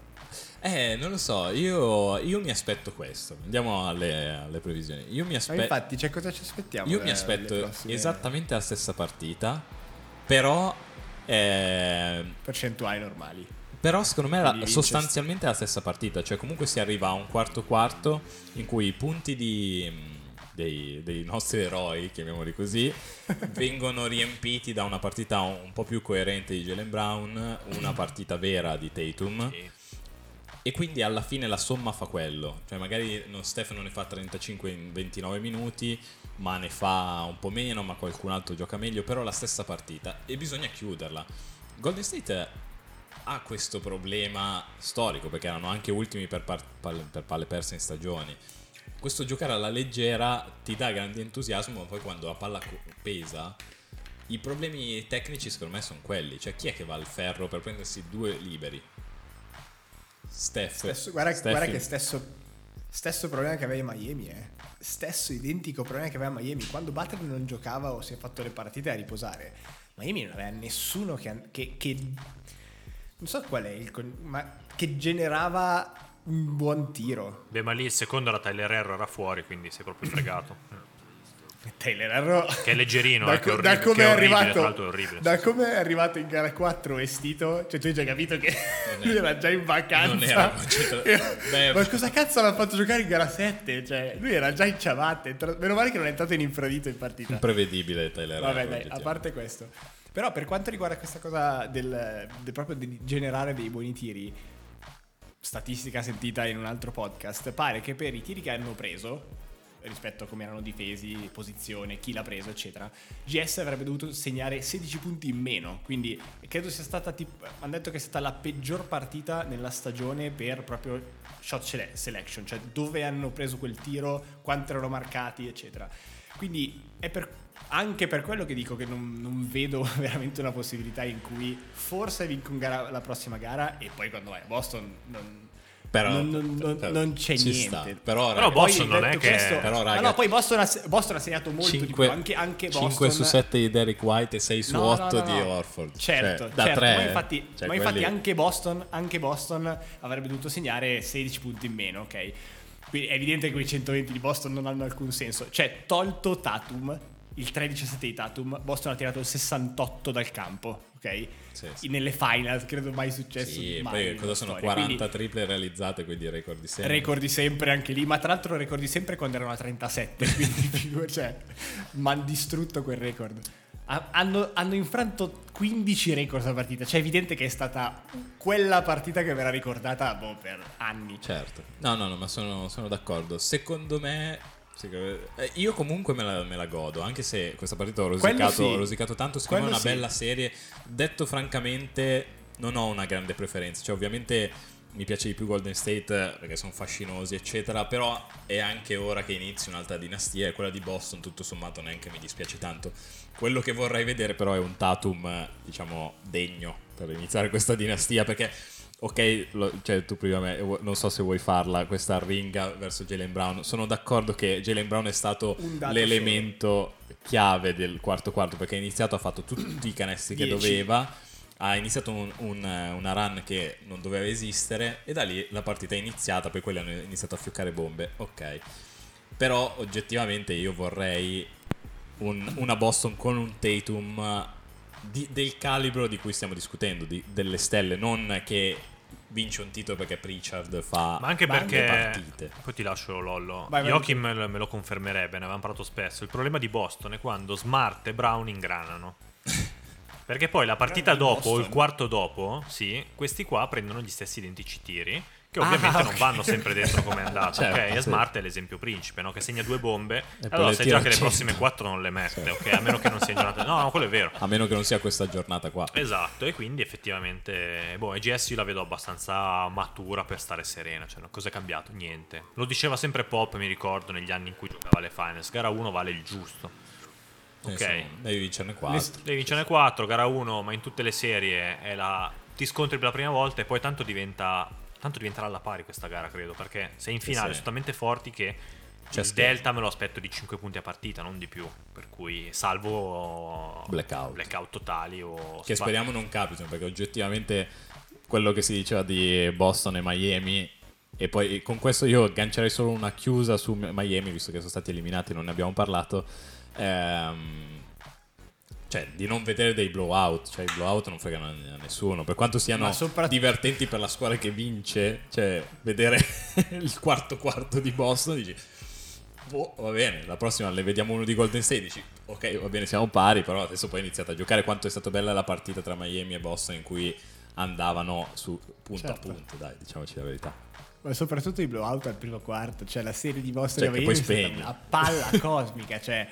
Eh, non lo so, io, io mi aspetto questo. Andiamo alle, alle previsioni. Io mi Ma aspetto... infatti, cioè, cosa ci aspettiamo? Io eh, mi aspetto prossime esattamente la stessa partita, però... eh, Percentuali normali. Però secondo me è sostanzialmente la stessa partita, cioè comunque si arriva a un quarto quarto in cui i punti di, dei, dei nostri eroi, chiamiamoli così, [LAUGHS] vengono riempiti da una partita un, po' più coerente di Jalen Brown, una partita vera di Tatum. Sì. E quindi alla fine la somma fa quello. Cioè, magari non ne fa 35 in 29 minuti, ma ne fa un po' meno, ma qualcun altro gioca meglio. Però la stessa partita. E bisogna chiuderla. Golden State ha questo problema storico, perché erano anche ultimi per, par- per palle perse in stagioni. Questo giocare alla leggera ti dà grande entusiasmo, ma poi quando la palla pesa. I problemi tecnici secondo me sono quelli, cioè chi è che va al ferro per prendersi due liberi? Steph. Stesso- guarda, guarda che stesso, stesso problema che aveva Miami, eh. Stesso identico problema che aveva Miami. Quando Butler non giocava o si è fatto le partite a riposare, Miami non aveva nessuno che, che- che- non so qual è il ma che generava un buon tiro. Beh, ma lì il secondo era Tyler Herro, era fuori, quindi sei proprio fregato. Taylor Herro Che è leggerino, [LAUGHS] da, eh, co- orribile, da come che è arrivato tra l'altro è orribile. da come è arrivato in gara 4 vestito cioè tu hai già capito che lui [LAUGHS] era già in vacanza non era. Era- Beh, ma cosa cazzo l'ha fatto giocare in gara 7 cioè lui era già in ciabatte Tra- meno male che non è entrato in infradito in partita Imprevedibile Tyler vabbè Herro, dai a oggettivamente. parte questo però per quanto riguarda questa cosa del, del proprio di generare dei buoni tiri statistica sentita in un altro podcast pare che per i tiri che hanno preso rispetto a come erano difesi, posizione, chi l'ha preso, eccetera. GS avrebbe dovuto segnare 16 punti in meno, quindi credo sia stata tipo, hanno detto che è stata la peggior partita nella stagione per proprio shot sele- selection, cioè dove hanno preso quel tiro, quanto erano marcati, eccetera. Quindi è per, anche per quello che dico che non, non vedo [LAUGHS] veramente una possibilità in cui forse vinco gara, la prossima gara e poi quando vai a Boston non, Però, non, non- non- però non c'è niente. sta. Però, Però Boston non è che- questo- Però, ma raga, no, poi Boston ha, Boston ha segnato molto di più, anche, anche Boston 5 su 7 di Derek White e 6 su No, no, 8 no, di no. Orford. Certo, Cioè, da certo, 3. ma infatti, ma infatti anche, Boston, anche Boston avrebbe dovuto segnare 16 punti in meno, ok? Quindi è evidente che quei 120 di Boston non hanno alcun senso. Cioè, tolto Tatum, il 3-17 di Tatum, Boston ha tirato il 68 dal campo, ok? Sì, sì. Nelle finals, credo mai successo. Sì, mai poi cosa sono storia. 40 Quindi, triple realizzate, quindi record di sempre. Recordi sempre anche lì, ma tra l'altro recordi sempre quando erano a 37, [LAUGHS] quindi cioè, ma hanno distrutto quel record. Ha- Hanno, hanno infranto 15 record a partita, cioè è evidente che è stata quella partita che verrà ricordata boh, per anni. Certo. No, no, no, ma sono, sono d'accordo. Secondo me... secondo- eh, Io comunque me la, me la godo, anche se questa partita ho rosicato, sì. ho rosicato tanto, secondo me è una sì. bella serie. Detto francamente, non ho una grande preferenza. Cioè, ovviamente mi piace di più Golden State eh, perché sono fascinosi, eccetera. Però è anche ora che inizi un'altra dinastia e quella di Boston, tutto sommato, neanche mi dispiace tanto. Quello che vorrei vedere, però, è un Tatum, eh, diciamo, degno per iniziare questa dinastia. Perché, ok, lo- cioè, tu prima me, non so se vuoi farla, questa ringa verso Jalen Brown. Sono d'accordo che Jalen Brown è stato l'elemento chiave del quarto quarto perché ha iniziato, ha fatto tutti i canestri che doveva ha iniziato un- un- una run che non doveva esistere e da lì la partita è iniziata, poi quelli hanno iniziato a fioccare bombe, ok. Però oggettivamente io vorrei un- una Boston con un Tatum di- del calibro di cui stiamo discutendo, di- delle stelle, non che vince un titolo perché Pritchard fa Ma anche perché. partite. Poi ti lascio Lollo. Vai, vai, Joachim me lo- me lo confermerebbe, ne avevamo parlato spesso. Il problema di Boston è quando Smart e Brown ingranano. [LAUGHS] Perché poi la partita dopo, o il quarto dopo, sì, questi qua prendono gli stessi identici tiri. Che Ah, ovviamente non vanno sempre dentro come è [LAUGHS] andato. Certo, ok? E sì. Smart è l'esempio principe, no? Che segna due bombe. poi allora sai già che le 100. prossime quattro non le mette, ok? A meno che non sia giornata. No, no, quello è vero. A meno che non sia questa giornata qua. Esatto, e quindi effettivamente, boh, EGS io la vedo abbastanza matura per stare serena, cioè cosa è cambiato? Niente. Lo diceva sempre Pop, mi ricordo, negli anni in cui giocava le finals, gara 1 vale il giusto. Ok, Insomma, devi vincerne 4. devi vincere 4, gara 1, ma in tutte le serie è la... ti scontri per la prima volta e poi tanto diventa... tanto diventerà alla pari questa gara, credo, perché sei in finale, sì. sono talmente forti che C'è il delta me lo aspetto di 5 punti a partita, non di più, per cui salvo Blackout. blackout totali o Che speriamo non capitino, perché oggettivamente quello che si diceva di Boston e Miami. E poi con questo io aggancerei solo una chiusa su Miami, visto che sono stati eliminati, non ne abbiamo parlato. Ehm, cioè, di non vedere dei blowout, cioè i blowout non fregano a nessuno. Per quanto siano sopra- divertenti per la squadra che vince, cioè, vedere [LAUGHS] il quarto quarto di Boston, dici. Boh, va bene, la prossima le vediamo uno di Golden State, dici, ok, va bene, siamo pari, però adesso poi è iniziata a giocare. Quanto è stata bella la partita tra Miami e Boston in cui andavano su punto Certo. a punto, dai, diciamoci la verità. Ma soprattutto i blowout al primo quarto, cioè la serie di Boston Cioè, che poi spegni. una palla [LAUGHS] cosmica, cioè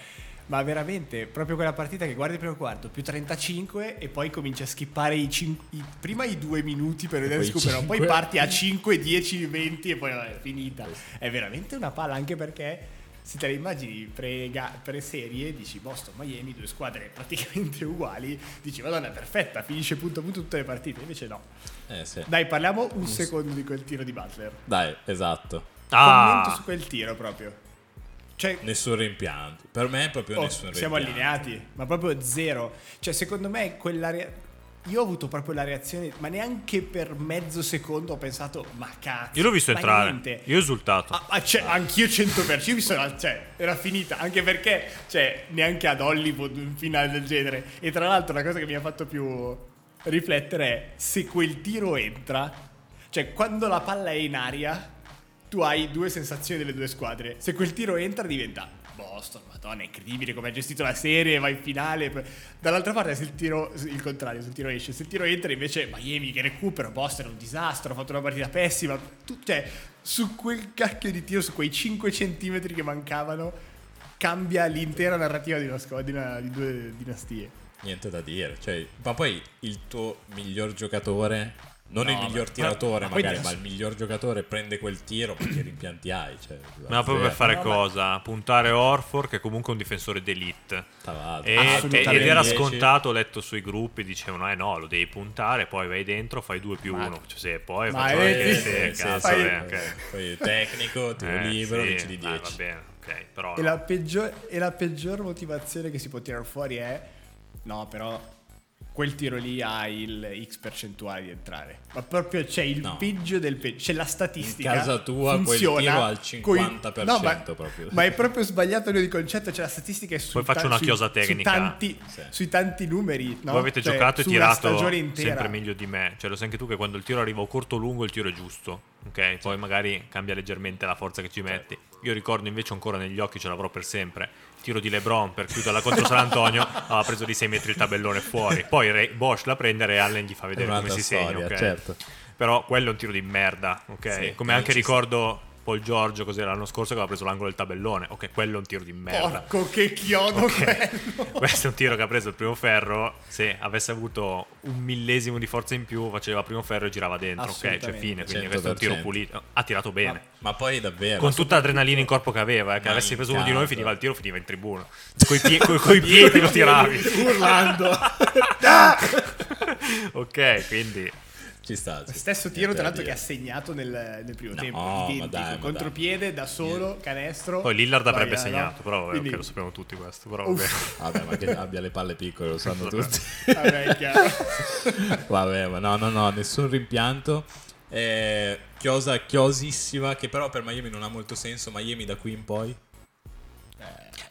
ma veramente proprio quella partita che guardi il primo quarto più 35 e poi cominci a skippare i, cin- i- prima i due minuti per vedere il recupero, poi parti a 5, 10, 20 e poi vabbè, è finita. È veramente una palla anche perché se te le immagini pre- pre-serie dici Boston, Miami, due squadre praticamente [LAUGHS] uguali, dici madonna è perfetta, finisce punto a punto tutte le partite, invece no. Eh sì. Dai, parliamo un secondo di quel tiro di Butler. Dai, esatto. Commento Ah, su quel tiro proprio. Cioè, Nessun rimpianto. Per me proprio oh, nessun siamo rimpianto. allineati, ma proprio zero. Cioè, secondo me quella rea- io ho avuto proprio la reazione, ma neanche per mezzo secondo ho pensato, ma cazzo. io l'ho visto entrare. niente. Io ho esultato. Ah, ah, cioè, anch'io 100%, io mi sono, cioè, era finita, anche perché, cioè, neanche ad Hollywood un finale del genere. E tra l'altro la cosa che mi ha fatto più riflettere è se quel tiro entra, cioè quando la palla è in aria, tu hai due sensazioni delle due squadre. Se quel tiro entra diventa Boston. Madonna, è incredibile come ha gestito la serie, va in finale. Dall'altra parte, se il tiro, il contrario, se il tiro esce, se il tiro entra, invece Miami che recupera, Boston è un disastro, ha fatto una partita pessima. Tu, cioè, su quel cacchio di tiro, su quei 5 centimetri che mancavano, cambia l'intera narrativa di, una, scu- di, una, di due dinastie. Niente da dire. Cioè, ma poi il tuo miglior giocatore non No, il miglior ma- tiratore ma magari, adesso- ma il miglior giocatore prende quel tiro perché rimpianti hai. Cioè, Ma proprio per fare No, ma- cosa? Puntare Orford, che è comunque un difensore d'elite. E- ed era 10. scontato, ho letto sui gruppi, dicevano, eh no, lo devi puntare, poi vai dentro, fai 2 più Ma- 1. Cioè, se poi Ma faccio è- anche sì, se, sì, cazzo, fai- eh, ok. Poi tecnico, tiro Eh, libero, sì, vinci di dai, 10. va bene, ok, però E no. la, peggior, e la peggior motivazione che si può tirare fuori è: no, però quel tiro lì ha il X percentuale di entrare. Ma proprio c'è il No. peggio del peggio. C'è la statistica. In casa tua quel tiro al coi- 50% no, ma, proprio. Ma è proprio sbagliato il concetto. C'è la statistica. Su Poi faccio una sui- chiosa su tecnica. tanti- Sì. Sui tanti numeri. No? Voi avete Cioè, giocato e su una tirato sempre meglio di me. Cioè, lo sai anche tu che quando il tiro arriva o corto o lungo, il tiro è giusto. Ok? Poi magari cambia leggermente la forza che ci metti. Io ricordo invece ancora negli occhi, ce l'avrò per sempre. Tiro di LeBron per chiuderla contro San Antonio. [LAUGHS] aveva preso di 6 metri il tabellone fuori. Poi Re- Bosch la prende e Allen gli fa vedere come si segna. storia, ok? certo. Però quello è un tiro di merda. Ok? Sì, come anche ricordo Paul Giorgio, cos'era l'anno scorso, che aveva preso l'angolo del tabellone. Ok, quello è un tiro di merda. Porco, che chiodo Ok. quello. [LAUGHS] Questo è un tiro che ha preso il primo ferro. Se avesse avuto un millesimo di forza in più, faceva primo ferro e girava dentro. Ok, cioè fine. Quindi questo è un tiro 100%. pulito. Ha tirato bene. Ma poi davvero. Con tutta l'adrenalina in corpo che aveva, eh, che Ma avesse in preso uno di noi, finiva il tiro, finiva in tribuna. Coi, pie- coi- coi piedi lo tiravi. Urlando. [LAUGHS] [LAUGHS] ok, quindi Ci sta. ci. Stesso tiro, tra l'altro, che ha dire. segnato nel, nel primo No, tempo. Identico. dai, Contropiede da solo, canestro. poi Lillard avrebbe Sbagliato. segnato. Però vabbè, Quindi- ok, lo sappiamo tutti questo. Però vabbè. [LAUGHS] Vabbè, ma che abbia le palle piccole, lo sanno tutti. [LAUGHS] Vabbè, è chiaro. [LAUGHS] Vabbè, ma no, no, no, nessun rimpianto. Eh, chiosa chiosissima, che però per Miami non ha molto senso. Miami da qui in poi.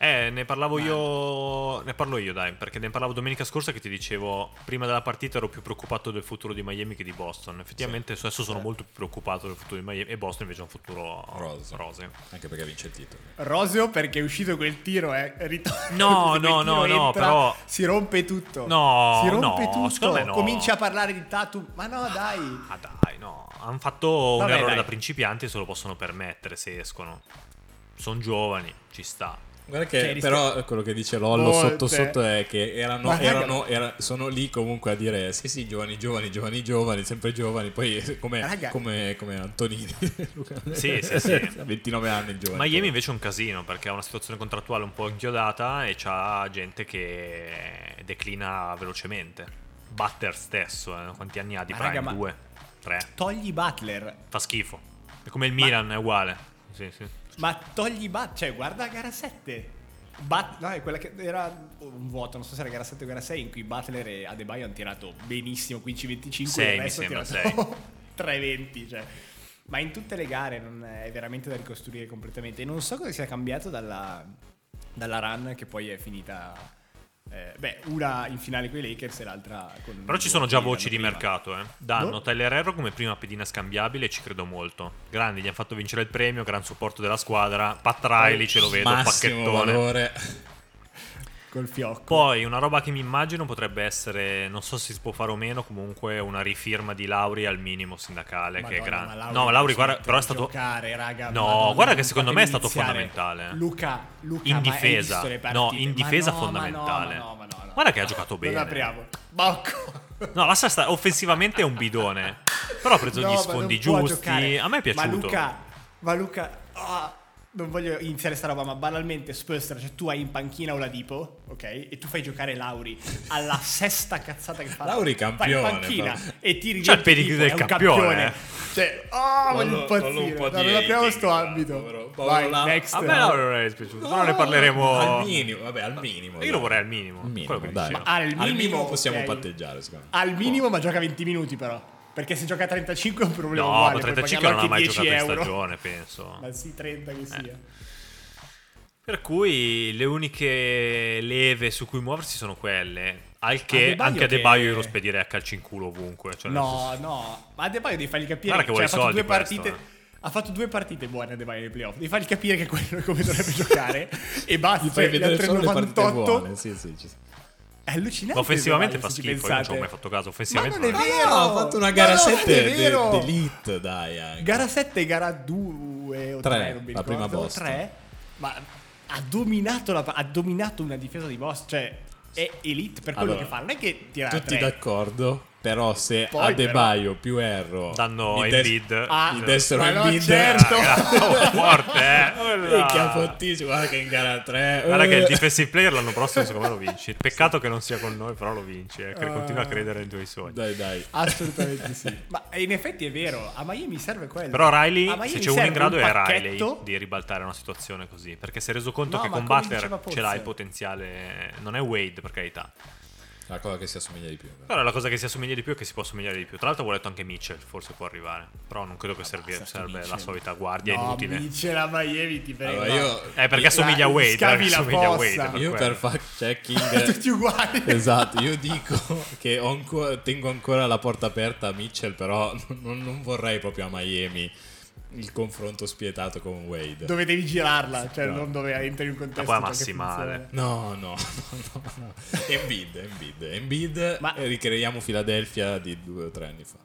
Eh, ne parlavo io. Ne parlo io, dai, perché ne parlavo domenica scorsa che ti dicevo. Prima della partita ero più preoccupato del futuro di Miami che di Boston. Effettivamente adesso sono molto più preoccupato del futuro di Miami. E Boston invece ha un futuro Roseo. roseo. Anche perché vince il titolo. Roseo perché è uscito quel tiro, eh. Ritorno. [LAUGHS] No, no, no, no, entra, però- Si rompe tutto. No, Si rompe no, tutto. no. Comincia a parlare di Tatum. Ma no, dai. Ah, dai, no. Hanno fatto un Vabbè, errore dai. da principianti e se lo possono permettere se escono. Sono giovani, ci sta. Guarda che Cioè, però quello che dice Lollo Molte. sotto sotto è che erano, Ma erano era- sono lì comunque a dire sì sì giovani giovani giovani giovani sempre giovani poi come, Raga- come, come Antonini. [LAUGHS] Sì, sì, sì. [LAUGHS] a 29 anni giovani Miami invece è un casino perché ha una situazione contrattuale un po' inchiodata e c'ha gente che declina velocemente. Butter stesso, eh, quanti anni ha di Ma Prime? raga, ma- Due? Tre? Togli Butler. Fa schifo. È come il Milan, è uguale. Sì, sì. Ma togli Butler. Cioè, guarda gara 7. But- no, è quella che era un vuoto, non so se era gara 7 o gara 6, in cui Butler e Adebayo hanno tirato benissimo 15-25 Sei, e sembra, tirato 3-20. [LAUGHS] Cioè. Ma in tutte le gare non è veramente da ricostruire completamente. E non so cosa sia cambiato dalla, dalla run che poi è finita. Eh, beh, una in finale con i Lakers e l'altra con. Però ci sono già voci di prima. mercato, eh. Danno No. Tyler Herro come prima pedina scambiabile ci credo molto. Grandi, gli hanno fatto vincere il premio, gran supporto della squadra. Pat Riley ce lo vedo, massimo pacchettone. valore Col fiocco. Poi una roba che mi immagino potrebbe essere, non so se si può fare o meno, comunque una rifirma di Lauri al minimo sindacale, che è Madonna, grande. ma no, Lauri, guarda, però è stato... giocare, raga, No, Madonna, guarda che secondo me è stato iniziare. fondamentale. Luca, Luca, In difesa. No, in difesa no, fondamentale. no, ma no. Guarda che ha giocato bene. Non apriamo. Bocco. No, lascia stare, offensivamente è un bidone. Però ha preso No, gli sfondi giusti. A me è piaciuto. Ma Luca, ma Luca, ah, non voglio iniziare sta roba, ma banalmente Spurs, cioè tu hai in panchina Oladipo, ok? E tu fai giocare Lauri alla sesta cazzata che fa. Lauri Fai in campione, panchina però. e tiri C'ha il pedigree del campione, eh. Cioè, oh, voglio impazzire. No, non apriamo sto no, ambito. povero- povero Vai, next. A me Lauri non è dispiaciuto, però ne parleremo. al minimo vabbè al minimo Io lo vorrei al minimo. al minimo dai. Ma al al minimo possiamo patteggiare secondo me Al minimo, ma gioca 20 minuti però. Perché se gioca a 35 è un problema No, uguale. ma puoi 35 non ha mai 10 giocato in euro. stagione, penso. Ma sì, 30 che sia. Per cui le uniche leve su cui muoversi sono quelle. Al che Adebayo anche a che- Debaio io lo spedirei a calci in culo ovunque. Cioè No, senso- no, ma De Baio devi fargli capire Guarda che vuole cioè, ha fatto soldi due questo, partite. Ha fatto due partite buone a De Baio nei playoff. Devi fargli capire che quello come dovrebbe giocare [LAUGHS] e basta. Gli fai Cioè, vedere solo le partite 98 buone. Sì, sì, ci sta. È allucinante. Ma offensivamente fa schifo, io non ci ho pensate. mai fatto caso. Ma Offensivamente è non è- vero. No, ha fatto una Ma gara no, non 7 è de- vero. d'elite, dai. Anche. Gara 7 e gara 2 o Tre, 3, non mi la ricordo. prima. 3, ma ha dominato, la, ha dominato una difesa di Boston, cioè è elite per quello Allora, che fa, non è che tira Tutti tre. d'accordo, però se Poi, a De però- più Erro Danno des- Embiid. Ah, gli dessero no, Embiid certo. Ah, [LAUGHS] forte, eh. e che fortissimo, guarda che in gara 3 Guarda che il defensive player l'anno prossimo secondo me lo vinci. [LAUGHS] Peccato che non sia con noi, però lo vinci. Eh. che Continua a credere nei tuoi sogni. Dai, dai. Assolutamente sì. [LAUGHS] Ma in effetti è vero, a Miami serve quello. Però Riley, se c'è uno in grado un è Riley di ribaltare una situazione così. Perché si è reso conto No, che con Butler ce l'ha il potenziale. Non è Wade, per carità. La cosa che si assomiglia di più. però. Però la cosa che si assomiglia di più è che si può assomigliare di più. Tra l'altro, ho letto anche Mitchell, forse può arrivare. Però non credo che basta sto serve la Mitchell. solita guardia No, inutile. vince la Miami, ti prego. Allora, io, Eh, perché assomiglia a Wade. scavi la assomiglia a Wade. per io quello. per fact checking [LAUGHS] Tutti uguali. Esatto, io dico che ho ancora- tengo ancora la porta aperta a Mitchell, però non, non vorrei proprio a Miami il confronto spietato con Wade. Dove devi girarla, cioè No. non dove entri in un contesto. Ma poi massimale. No, no, [LAUGHS] no, no, no. Embiid, Embiid, Embiid Ma- ricreiamo Philadelphia di due o tre anni fa.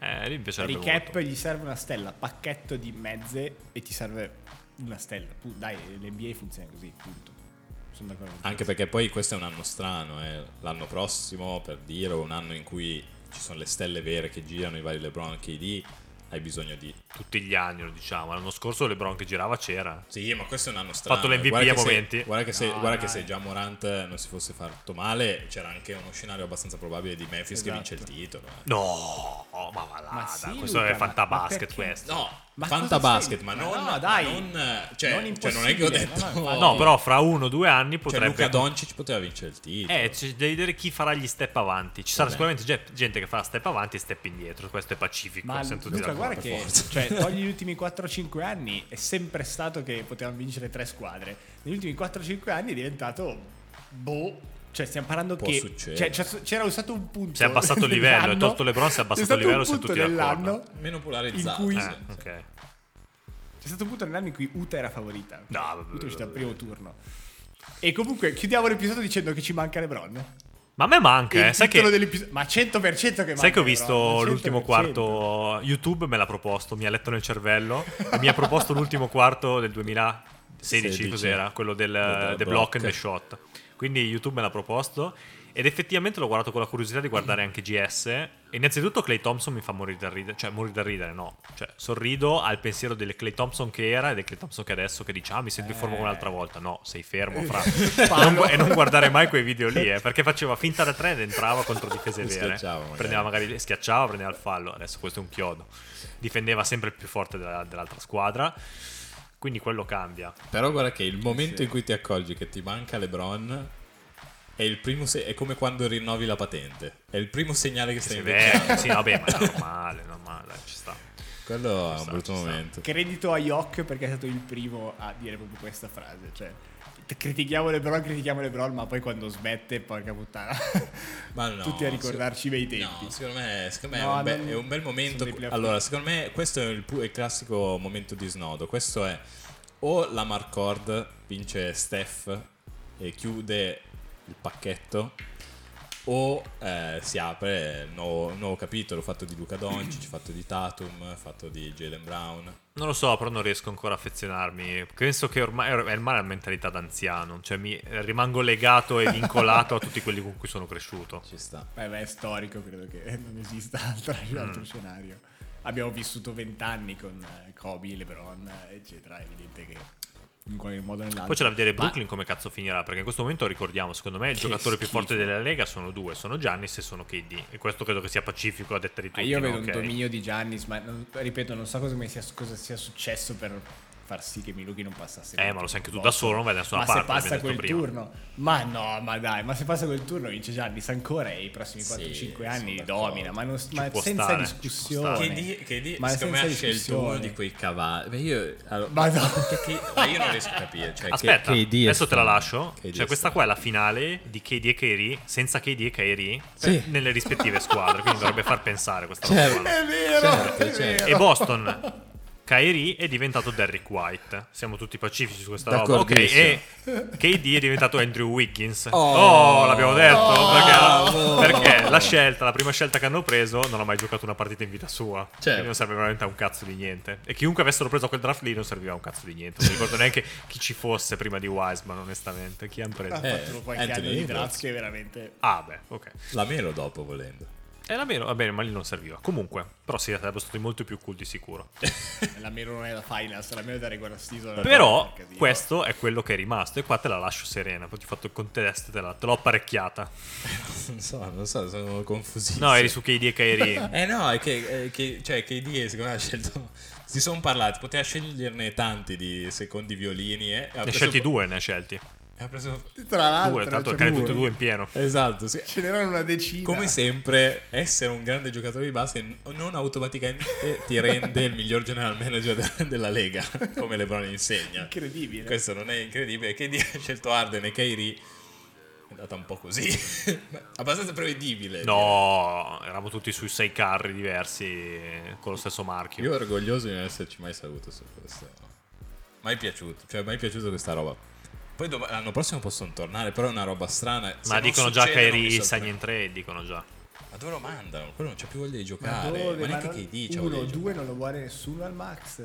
Eh, lì mi piacerebbe Recap, molto. gli serve una stella, pacchetto di mezze e ti serve una stella. Dai, l'NBA funziona così, punto. Sono d'accordo. Anche perché poi questo è un anno strano, eh. l'anno prossimo, per dire, o un anno in cui ci sono le stelle vere che girano, i vari LeBron, KD, hai bisogno di... Tutti gli anni, lo diciamo. L'anno scorso LeBron che girava c'era. Sì, ma questo è un anno strano. Fatto l'MVP Guarda a che se- momenti. guarda che se, No, guarda che se già Morant non si fosse fatto male, c'era anche uno scenario abbastanza probabile di Memphis che vince il Esatto. titolo. eh. No, ma va là, Ma sì, questo Luca, è ma perché? questo. No, Ma Fanta cosa basket, sei? ma non, no, dai. non, cioè, Non cioè, non è che ho detto... no, no. No, però fra uno o due anni Cioè, potrebbe... Luca Doncic poteva vincere il titolo. Eh, ci- devi vedere chi farà gli step avanti. Ci sarà Vabbè. sicuramente ge- gente che farà step avanti e step indietro. Questo è pacifico. Ma siamo Luca, guarda che forza. cioè, [LAUGHS] togli gli ultimi 4-5 anni, è sempre stato che potevano vincere tre squadre. Negli ultimi 4-5 anni è diventato boh. Cioè, stiamo parlando Può che succedere. cioè, c'era stato un punto. Si è abbassato il [LAUGHS] livello, hai tolto LeBron, si è abbassato il livello, stato un siamo punto tutti d'accordo. nell'anno- Meno polarizzato. in cui- Eh, sì. ok. C'è stato un punto nell'anno in cui Uta era favorita. No, vabbè, Uta è uscita al primo turno. E comunque chiudiamo l'episodio dicendo che ci manca LeBron. Ma a me manca, eh. Sai che, Ma 100% che manca. sai che ho visto 100%. l'ultimo quarto. YouTube me l'ha proposto, mi ha letto nel cervello. e mi ha proposto l'ultimo quarto del 2016. 16. Cos'era? Quello del the block. block and the shot. Quindi YouTube me l'ha proposto. Ed effettivamente l'ho guardato con la curiosità di guardare anche GS. E innanzitutto Clay Thompson mi fa morire da ridere. Cioè, morire da ridere, no. Cioè, sorrido al pensiero del Clay Thompson che era e del Clay Thompson che adesso che dice, ah, mi sento in forma come un'altra volta. No, sei fermo, fra. Fallo. [LAUGHS] Non e non guardare mai quei video lì, eh, perché faceva finta da tre ed entrava contro difese vere. Prendeva magari, schiacciava, prendeva il fallo. Adesso questo è un chiodo. Difendeva sempre il più forte della- dell'altra squadra. Quindi quello cambia. Però guarda che il momento in cui ti accorgi che ti manca LeBron è il primo se- è come quando rinnovi la patente. È il primo segnale che stai invecchiando. Sì, vabbè, ma è [LAUGHS] normale, normale, ci sta. Quello è un sta, brutto ci sta. momento. Credito a Yok perché è stato il primo a dire proprio questa frase. Cioè, critichiamo LeBron, critichiamo LeBron, ma poi quando smette, porca puttana. Ma no, Tutti a ricordarci i bei tempi. No, secondo me, secondo me No, è, un be- è un bel momento. Allora, secondo me questo è il, il classico momento di snodo. Questo è o la Marcord vince Steph e chiude il pacchetto o eh, si apre il nuovo, nuovo capitolo fatto di Luca Doncic, fatto di Tatum, fatto di Jalen Brown. Non lo so, però non riesco ancora a affezionarmi. Penso che ormai è ormai la mentalità d'anziano. Cioè, mi rimango legato e vincolato a tutti quelli con cui sono cresciuto. Ci sta. Beh, beh, è storico, credo che [LAUGHS] non esista altro Mm. scenario. Abbiamo vissuto vent'anni con eh, Kobe, LeBron, eccetera. È evidente che in qualche modo nell'altro. Poi c'è da vedere Ma- Brooklyn come cazzo finirà. Perché in questo momento ricordiamo, secondo me, il giocatore più schifo. forte della Lega sono due: sono Giannis e sono KD. E questo credo che sia pacifico a detta di Ma tutti. io no? vedo Ok. un dominio di Giannis, ma non- ripeto, non so cosa, mi sia, cosa sia successo per far sì che Milwaukee non passasse. Eh, ma lo sai anche tu da solo, non vai da nessuna Ma parte. se passa quel prima. turno, ma no, ma dai, ma se passa quel turno vince Giannis ancora e i prossimi Sì, 4-5 anni sono domina, ma, non- ma senza stare, discussione. Che di, che di Ma secondo me ha scelto uno di quei cavalli. Beh, io, allora, Ma no. [LAUGHS] perché- ma io non riesco a capire. Cioè, Aspetta, che- è adesso te la lascio. Cioè, questa qua è la finale di KD e Kyrie senza KD e Kyrie Sì. nelle rispettive squadre. Quindi dovrebbe far pensare questa Certo. roba. qua, no? È vero, Certo, è certo. vero. E Boston Kyrie è diventato Derrick White. Siamo tutti pacifici su questa roba. Ok, e KD è diventato Andrew Wiggins. Oh. Oh, l'abbiamo detto. Oh. Perché, perché la scelta, la prima scelta che hanno preso, non ha mai giocato una partita in vita sua. Certo. Quindi non serve veramente a un cazzo di niente. E chiunque avessero preso quel draft lì non serviva a un cazzo di niente. Non mi ricordo neanche chi ci fosse prima di Wiseman, onestamente. Chi hanno preso? Ha Eh, fatto qualche anno di draft che veramente... Ah, beh, ok. La melo dopo volendo. E la meno, va bene, ma lì non serviva. Comunque, però sì, sarebbe stato molto più cool di sicuro. [LAUGHS] La meno non è da finals, la meno è da regular season. Però è questo è quello che è rimasto e qua te la lascio serena. Poi ti ho fatto il contesto, te, la- te l'ho apparecchiata. [LAUGHS] Non so, non so, sono confusissimo. No, eri su KD e Kyrie. [LAUGHS] Eh no, è che, eh, che cioè KD secondo me ha scelto si sono parlati, poteva sceglierne tanti di secondi violini eh. ha ne hai preso- scelti due, ne hai scelti. Ha preso Tra l'altro, Due, tra l'altro c'è cane due. tutti e due in pieno. Esatto, sì. Ce n'erano una decina. Come sempre, essere un grande giocatore di basket non automaticamente ti rende il miglior general manager de- della Lega, come LeBron insegna. Incredibile. Questo non è incredibile. KD ha scelto Arden e Kyrie. È andata un po' così. [LAUGHS] Abbastanza prevedibile. No, eravamo tutti sui sei carri diversi con lo stesso marchio. Io orgoglioso di non esserci mai saluto su questo. Mai piaciuto, cioè mai piaciuto questa roba. Poi dov- l'anno prossimo possono tornare, però è una roba strana. Se Ma dicono già succede, non mi Kyrie sorprende. sign in trade, dicono già. Ma dove lo mandano? Quello non c'ha più voglia di Ma giocare. dove? Ma neanche non- KD c'ha Uno, due giocare. non lo vuole nessuno al max.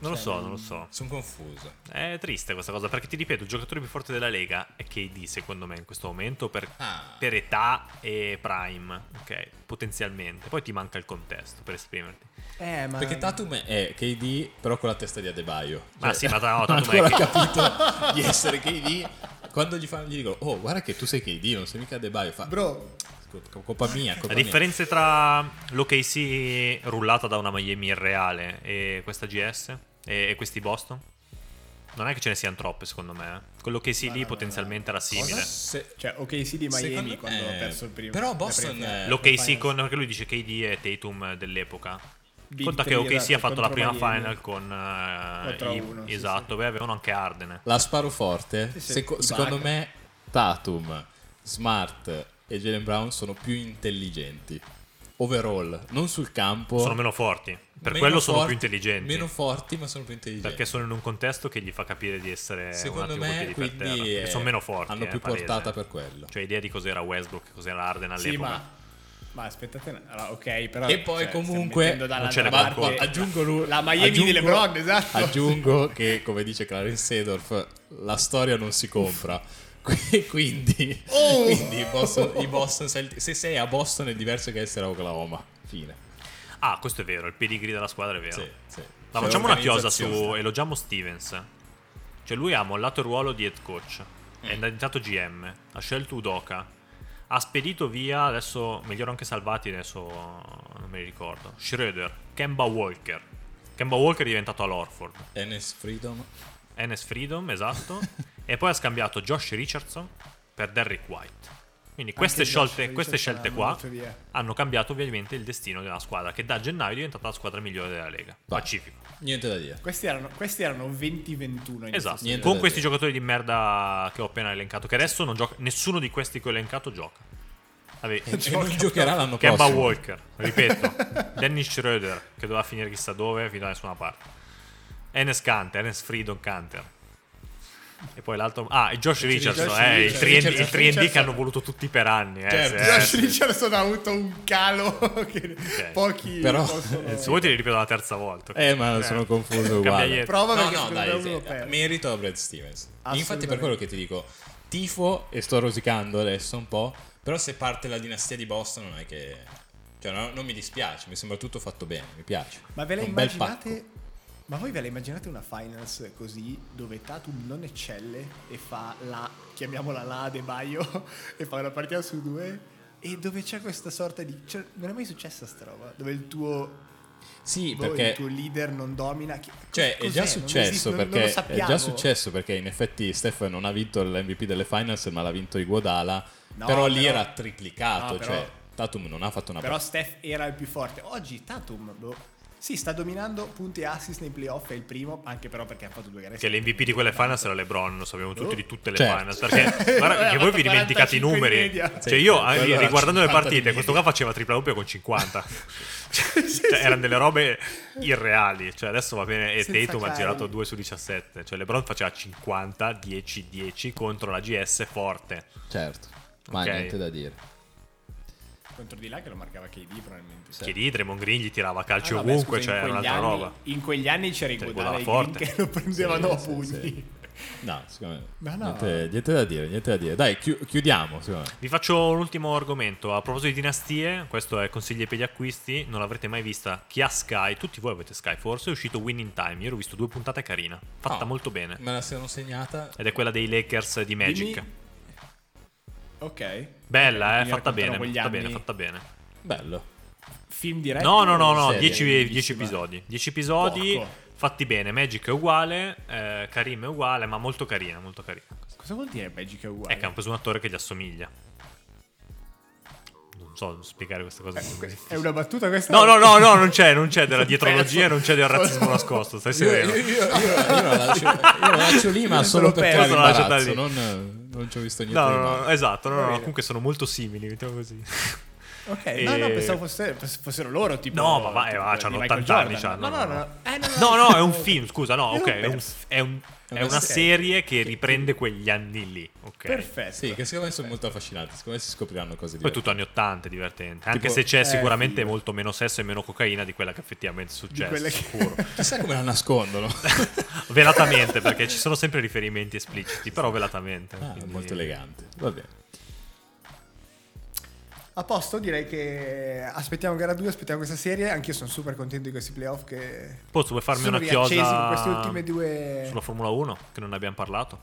Non lo Cioè, so, non lo so. Sono confuso. È triste questa cosa perché ti ripeto, il giocatore più forte della Lega è KD secondo me in questo momento per, Ah. per età e prime, ok? Potenzialmente. Poi ti manca il contesto per esprimerti. Eh, ma... Perché Tatum è KD, però con la testa di Adebaio. Ma Cioè, sì, ma no, [LAUGHS] non Tatum è K- capito di essere KD. Quando gli, fanno, gli dicono, oh, guarda che tu sei KD, non sei mica Adebaio. Fa, Bro, "Scusa, colpa mia, colpa La mia." differenza tra l'OKC rullata da una Miami irreale e questa GS e, e questi Boston? Non è che ce ne siano troppe, secondo me. Quello che sì lì potenzialmente era simile. Se- cioè, ok, sì di Miami Secondo- quando eh, ha perso il primo. però Boston, prima- L'OKC con perché lui dice KD e Tatum dell'epoca. Big Conta che OKC ha esatto, fatto la prima Miami. final con a i- uno, esatto, sì. beh, avevano anche Ardene. La sparo forte. Sì, sì, Seco- secondo me Tatum, Smart e Jalen Brown sono più intelligenti. Overall, non sul campo. Sono meno forti. Per meno quello sono forti- più intelligenti. Meno forti, ma sono più intelligenti. perché sono in un contesto che gli fa capire di essere secondo un attimo me piedi per terra. quindi eh, sono meno forti. hanno eh, più palese. portata per quello. Cioè, idea di cos'era Westbrook, cos'era Arden Sì, all'epoca. ma... Ma aspettate, allora, ok, però... E poi cioè, comunque non ce ne parte aggiungo lui, La Miami aggiungo- di LeBron, esatto. Aggiungo che, come dice Clarence Sedorf, la storia non si compra. Qui- [LAUGHS] quindi, Oh! quindi i Boston, i Boston Celtics- se sei a Boston è diverso che essere a Oklahoma. Fine. Ah, questo è vero, il pedigree della squadra è vero. Sì, sì. Ma facciamo una chiosa su elogiamo Stevens. Cioè lui ha mollato il ruolo di head coach, Mm. è diventato GM, ha scelto Udoka, ha spedito via, adesso meglio anche salvati, adesso non me li ricordo. Schroeder, Kemba Walker. Kemba Walker è diventato all'Orford. Enes Freedom. Enes Freedom, esatto. [LAUGHS] e poi ha scambiato Josh Richardson per Derrick White. Quindi queste, scelte, queste scelte qua hanno cambiato ovviamente il destino della squadra, che da gennaio è diventata la squadra migliore della Lega. Vai. Pacifico. Niente da dire. Questi erano, questi erano 20-21. in Esatto, Niente con questi dire. giocatori di merda che ho appena elencato, che adesso non gioca, nessuno di questi che ho elencato gioca. Vabbè, E non giocherà l'anno Kemba prossimo. Walker, ripeto, [LAUGHS] Dennis Schroeder, che doveva finire chissà dove, fino da nessuna parte. Enes Kanter, Enes Freedom Kanter. E poi l'altro... Ah, e Josh Richardson, Josh eh, il Richardson. 3D, il Richardson. 3D che hanno voluto tutti per anni. Eh, Certo. se- Josh Richardson ha avuto un calo [LAUGHS] che pochi Però- possono... se vuoi te li ripeto la terza volta. Eh, ma sono confuso uguale. Prova No, no, dai, sì, perde. merito a Brad Stevens. Infatti per quello che ti dico, tifo e sto rosicando adesso un po', però se parte la dinastia di Boston non è che... Cioè no- non mi dispiace, mi sembra tutto fatto bene, mi piace. Ma ve la immaginate? Ma voi ve la immaginate una finals così dove Tatum non eccelle e fa la chiamiamola la De Baio [LAUGHS] e fa una partita su due e dove c'è questa sorta di cioè, non è mai successa sta roba dove il tuo Sì, boh, perché il tuo leader non domina Che- Cioè, è cos'è? già Non successo non- non perché lo è già successo perché in effetti Steph non ha vinto l'MVP delle finals, ma l'ha vinto Iguodala. No, però lì però- era triplicato, No, però- cioè Tatum non ha fatto una Però. Steph era il più forte. Oggi Tatum, boh, Sì, sta dominando punti e assist nei playoff, è il primo, anche però perché ha fatto due gare. Che l'MVP di quelle finals era LeBron, lo sappiamo tutti di tutte le Certo. finals. Perché [LAUGHS] guarda, che voi vi dimenticate i 45 in numeri. Cioè, io eh, riguardando le 50 partite, questo qua faceva tripla doppia con 50. [LAUGHS] cioè, erano delle robe irreali. Cioè, adesso va bene. E Senza Tatum ha girato 2 su 17. Cioè, LeBron faceva 50, 10, 10 contro la GS forte. Certo, ma Ok. niente da dire. Contro di là che lo marcava KD probabilmente. Sì. Lì Draymond Green gli tirava calci Ah, vabbè, ovunque, scusa, cioè, in era quegli un'altra anni- roba. In quegli anni c'era Cioè, e guardava Green forte. che lo prendevano Sì, a pugni. sì. No, secondo me Ma no. Niente, niente da dire, niente da dire. Dai, chi- chiudiamo. Vi faccio un ultimo argomento. A proposito di dinastie, questo è consigli per gli acquisti. Non l'avrete mai vista. Chi ha Sky, tutti voi avete Sky, forse è uscito Winning Time. Io l'ho visto due puntate carina. Fatta Oh, molto bene. Me la sono segnata. Ed è quella dei Lakers di Magic. Dimmi- Ok. Bella, eh, fatta bene, fatta bene, fatta bene. Bello. Film diretto? No, no, no, no, serie, 10 bellissima. episodi. 10 episodi Poco. fatti bene. Magic è uguale, eh, Karim è uguale, ma molto carina, molto carina. Cosa vuol dire Magic è uguale? È che hanno preso un attore che gli assomiglia. So spiegare queste cose. È una battuta questa? No, no, no, no, non c'è, non c'è della [LAUGHS] dietrologia, non c'è del razzismo nascosto, stai sereno. Io, io- io- io [LAUGHS] lo lascio, io lo lascio lì, ma solo sono perché lì. Non, non ci ho visto niente No, no, no, esatto, no, comunque sono molto simili, mettiamo così. Ok, E- no, no, pensavo fosse- fossero loro tipo No, ma va- eh, tipo va, Michael 80 anni, c'hanno, No, no, no. no. Eh, No, no, è un film, scusa, no, ok, è, un- è un- è una serie. che riprende quegli anni lì, ok? Perfetto. Sì, che secondo me sono molto affascinanti. Secondo me si scopriranno cose Poi diverse. tutto anni 80 è divertente, anche Tipo- se c'è eh, sicuramente figo. molto meno sesso e meno cocaina di quella che effettivamente è successa, quelle che- sicuro. [LAUGHS] Chissà come la nascondono. [LAUGHS] velatamente, perché ci sono sempre riferimenti espliciti, però velatamente. Ah, quindi- molto elegante. Va bene. A posto, direi che aspettiamo gara 2, aspettiamo questa serie. Anch'io sono super contento di questi playoff che Posso vuoi farmi una chiosa in queste ultime due sulla Formula 1 che non ne abbiamo parlato?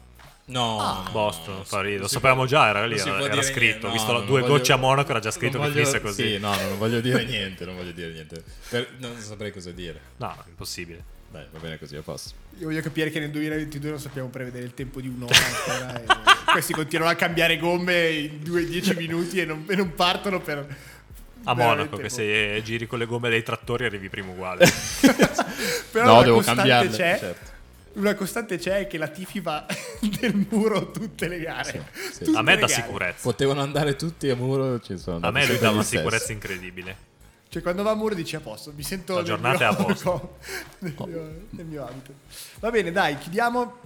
No, Ah. Boston, no, fa ridere. lo sapevamo può- già, era lì, era, era scritto. Ho visto no, la- non due voglio- gocce a Monaco, era già scritto non che voglio- finisse così. Sì, no, no, non voglio dire niente, non voglio dire niente. Per- non saprei cosa dire. No, impossibile. Dai, va bene così, a posto. Io voglio capire che nel 2022 non sappiamo prevedere il tempo di un'ora ancora. e questi continuano a cambiare gomme in 2-10 minuti e non, e non partono per. A Monaco, che se giri con le gomme dei trattori arrivi primo uguale. [LAUGHS] Però no, una devo cambiarle. C'è, certo. Una costante c'è che la Tifi va [LAUGHS] nel muro tutte le gare. sì. Tutte A me gare. sicurezza. Potevano andare tutti a muro, ci sono A me lui dà una sicurezza incredibile. Cioè, quando va a muro dici a posto, mi sento La nel giornata mio- è a posto. [LAUGHS] nel mio, nel mio ambito. Va bene, dai, chiudiamo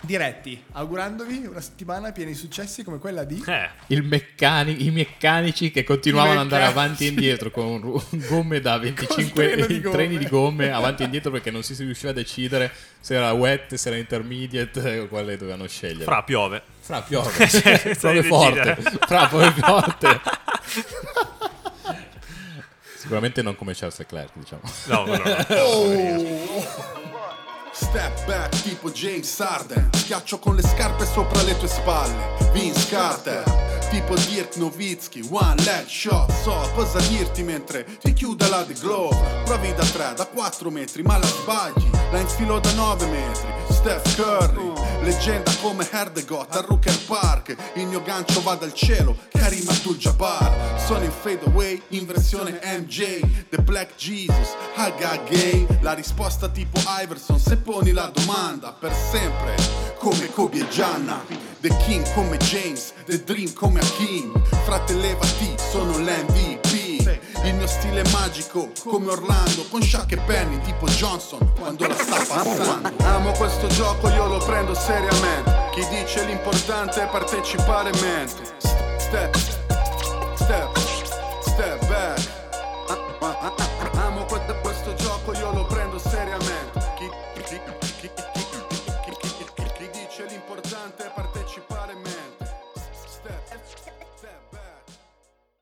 diretti, augurandovi una settimana piena di successi come quella di... Eh, Il meccani- I meccanici che continuavano ad andare avanti e indietro con ru- gomme da 25 treno di gomme. treni di gomme avanti e indietro perché non si riusciva a decidere se era wet, se era intermediate o quale dovevano scegliere. fra piove. Fra piove, [LAUGHS] Cioè, piove forte, fra piove forte. [LAUGHS] Sicuramente non come Charles Leclerc, diciamo. No, no, no. [LAUGHS] Step back tipo James Harden. Schiaccio con le scarpe sopra le tue spalle. Vince Carter Tipo Dirk Nowitzki. One leg shot So cosa dirti mentre ti chiude la The Glove Provi da 3, da 4 metri ma la sbagli. La infilo da 9 metri. Steph Curry Leggenda come Herdegot a Rooker Park. Il mio gancio va dal cielo Karim Abdul-Jabbar. Sono in fade away in versione MJ The Black Jesus Haga Gay. La risposta tipo Iverson Se poni la domanda per sempre Come Kobe e Gianna. The King come James The Dream come Hakim Frate levati sono l'MVP il mio stile è magico come Orlando Con Shaq e Penny tipo Johnson quando la sta passando. Amo questo gioco io lo prendo seriamente. Chi dice l'importante è partecipare mente Step, step,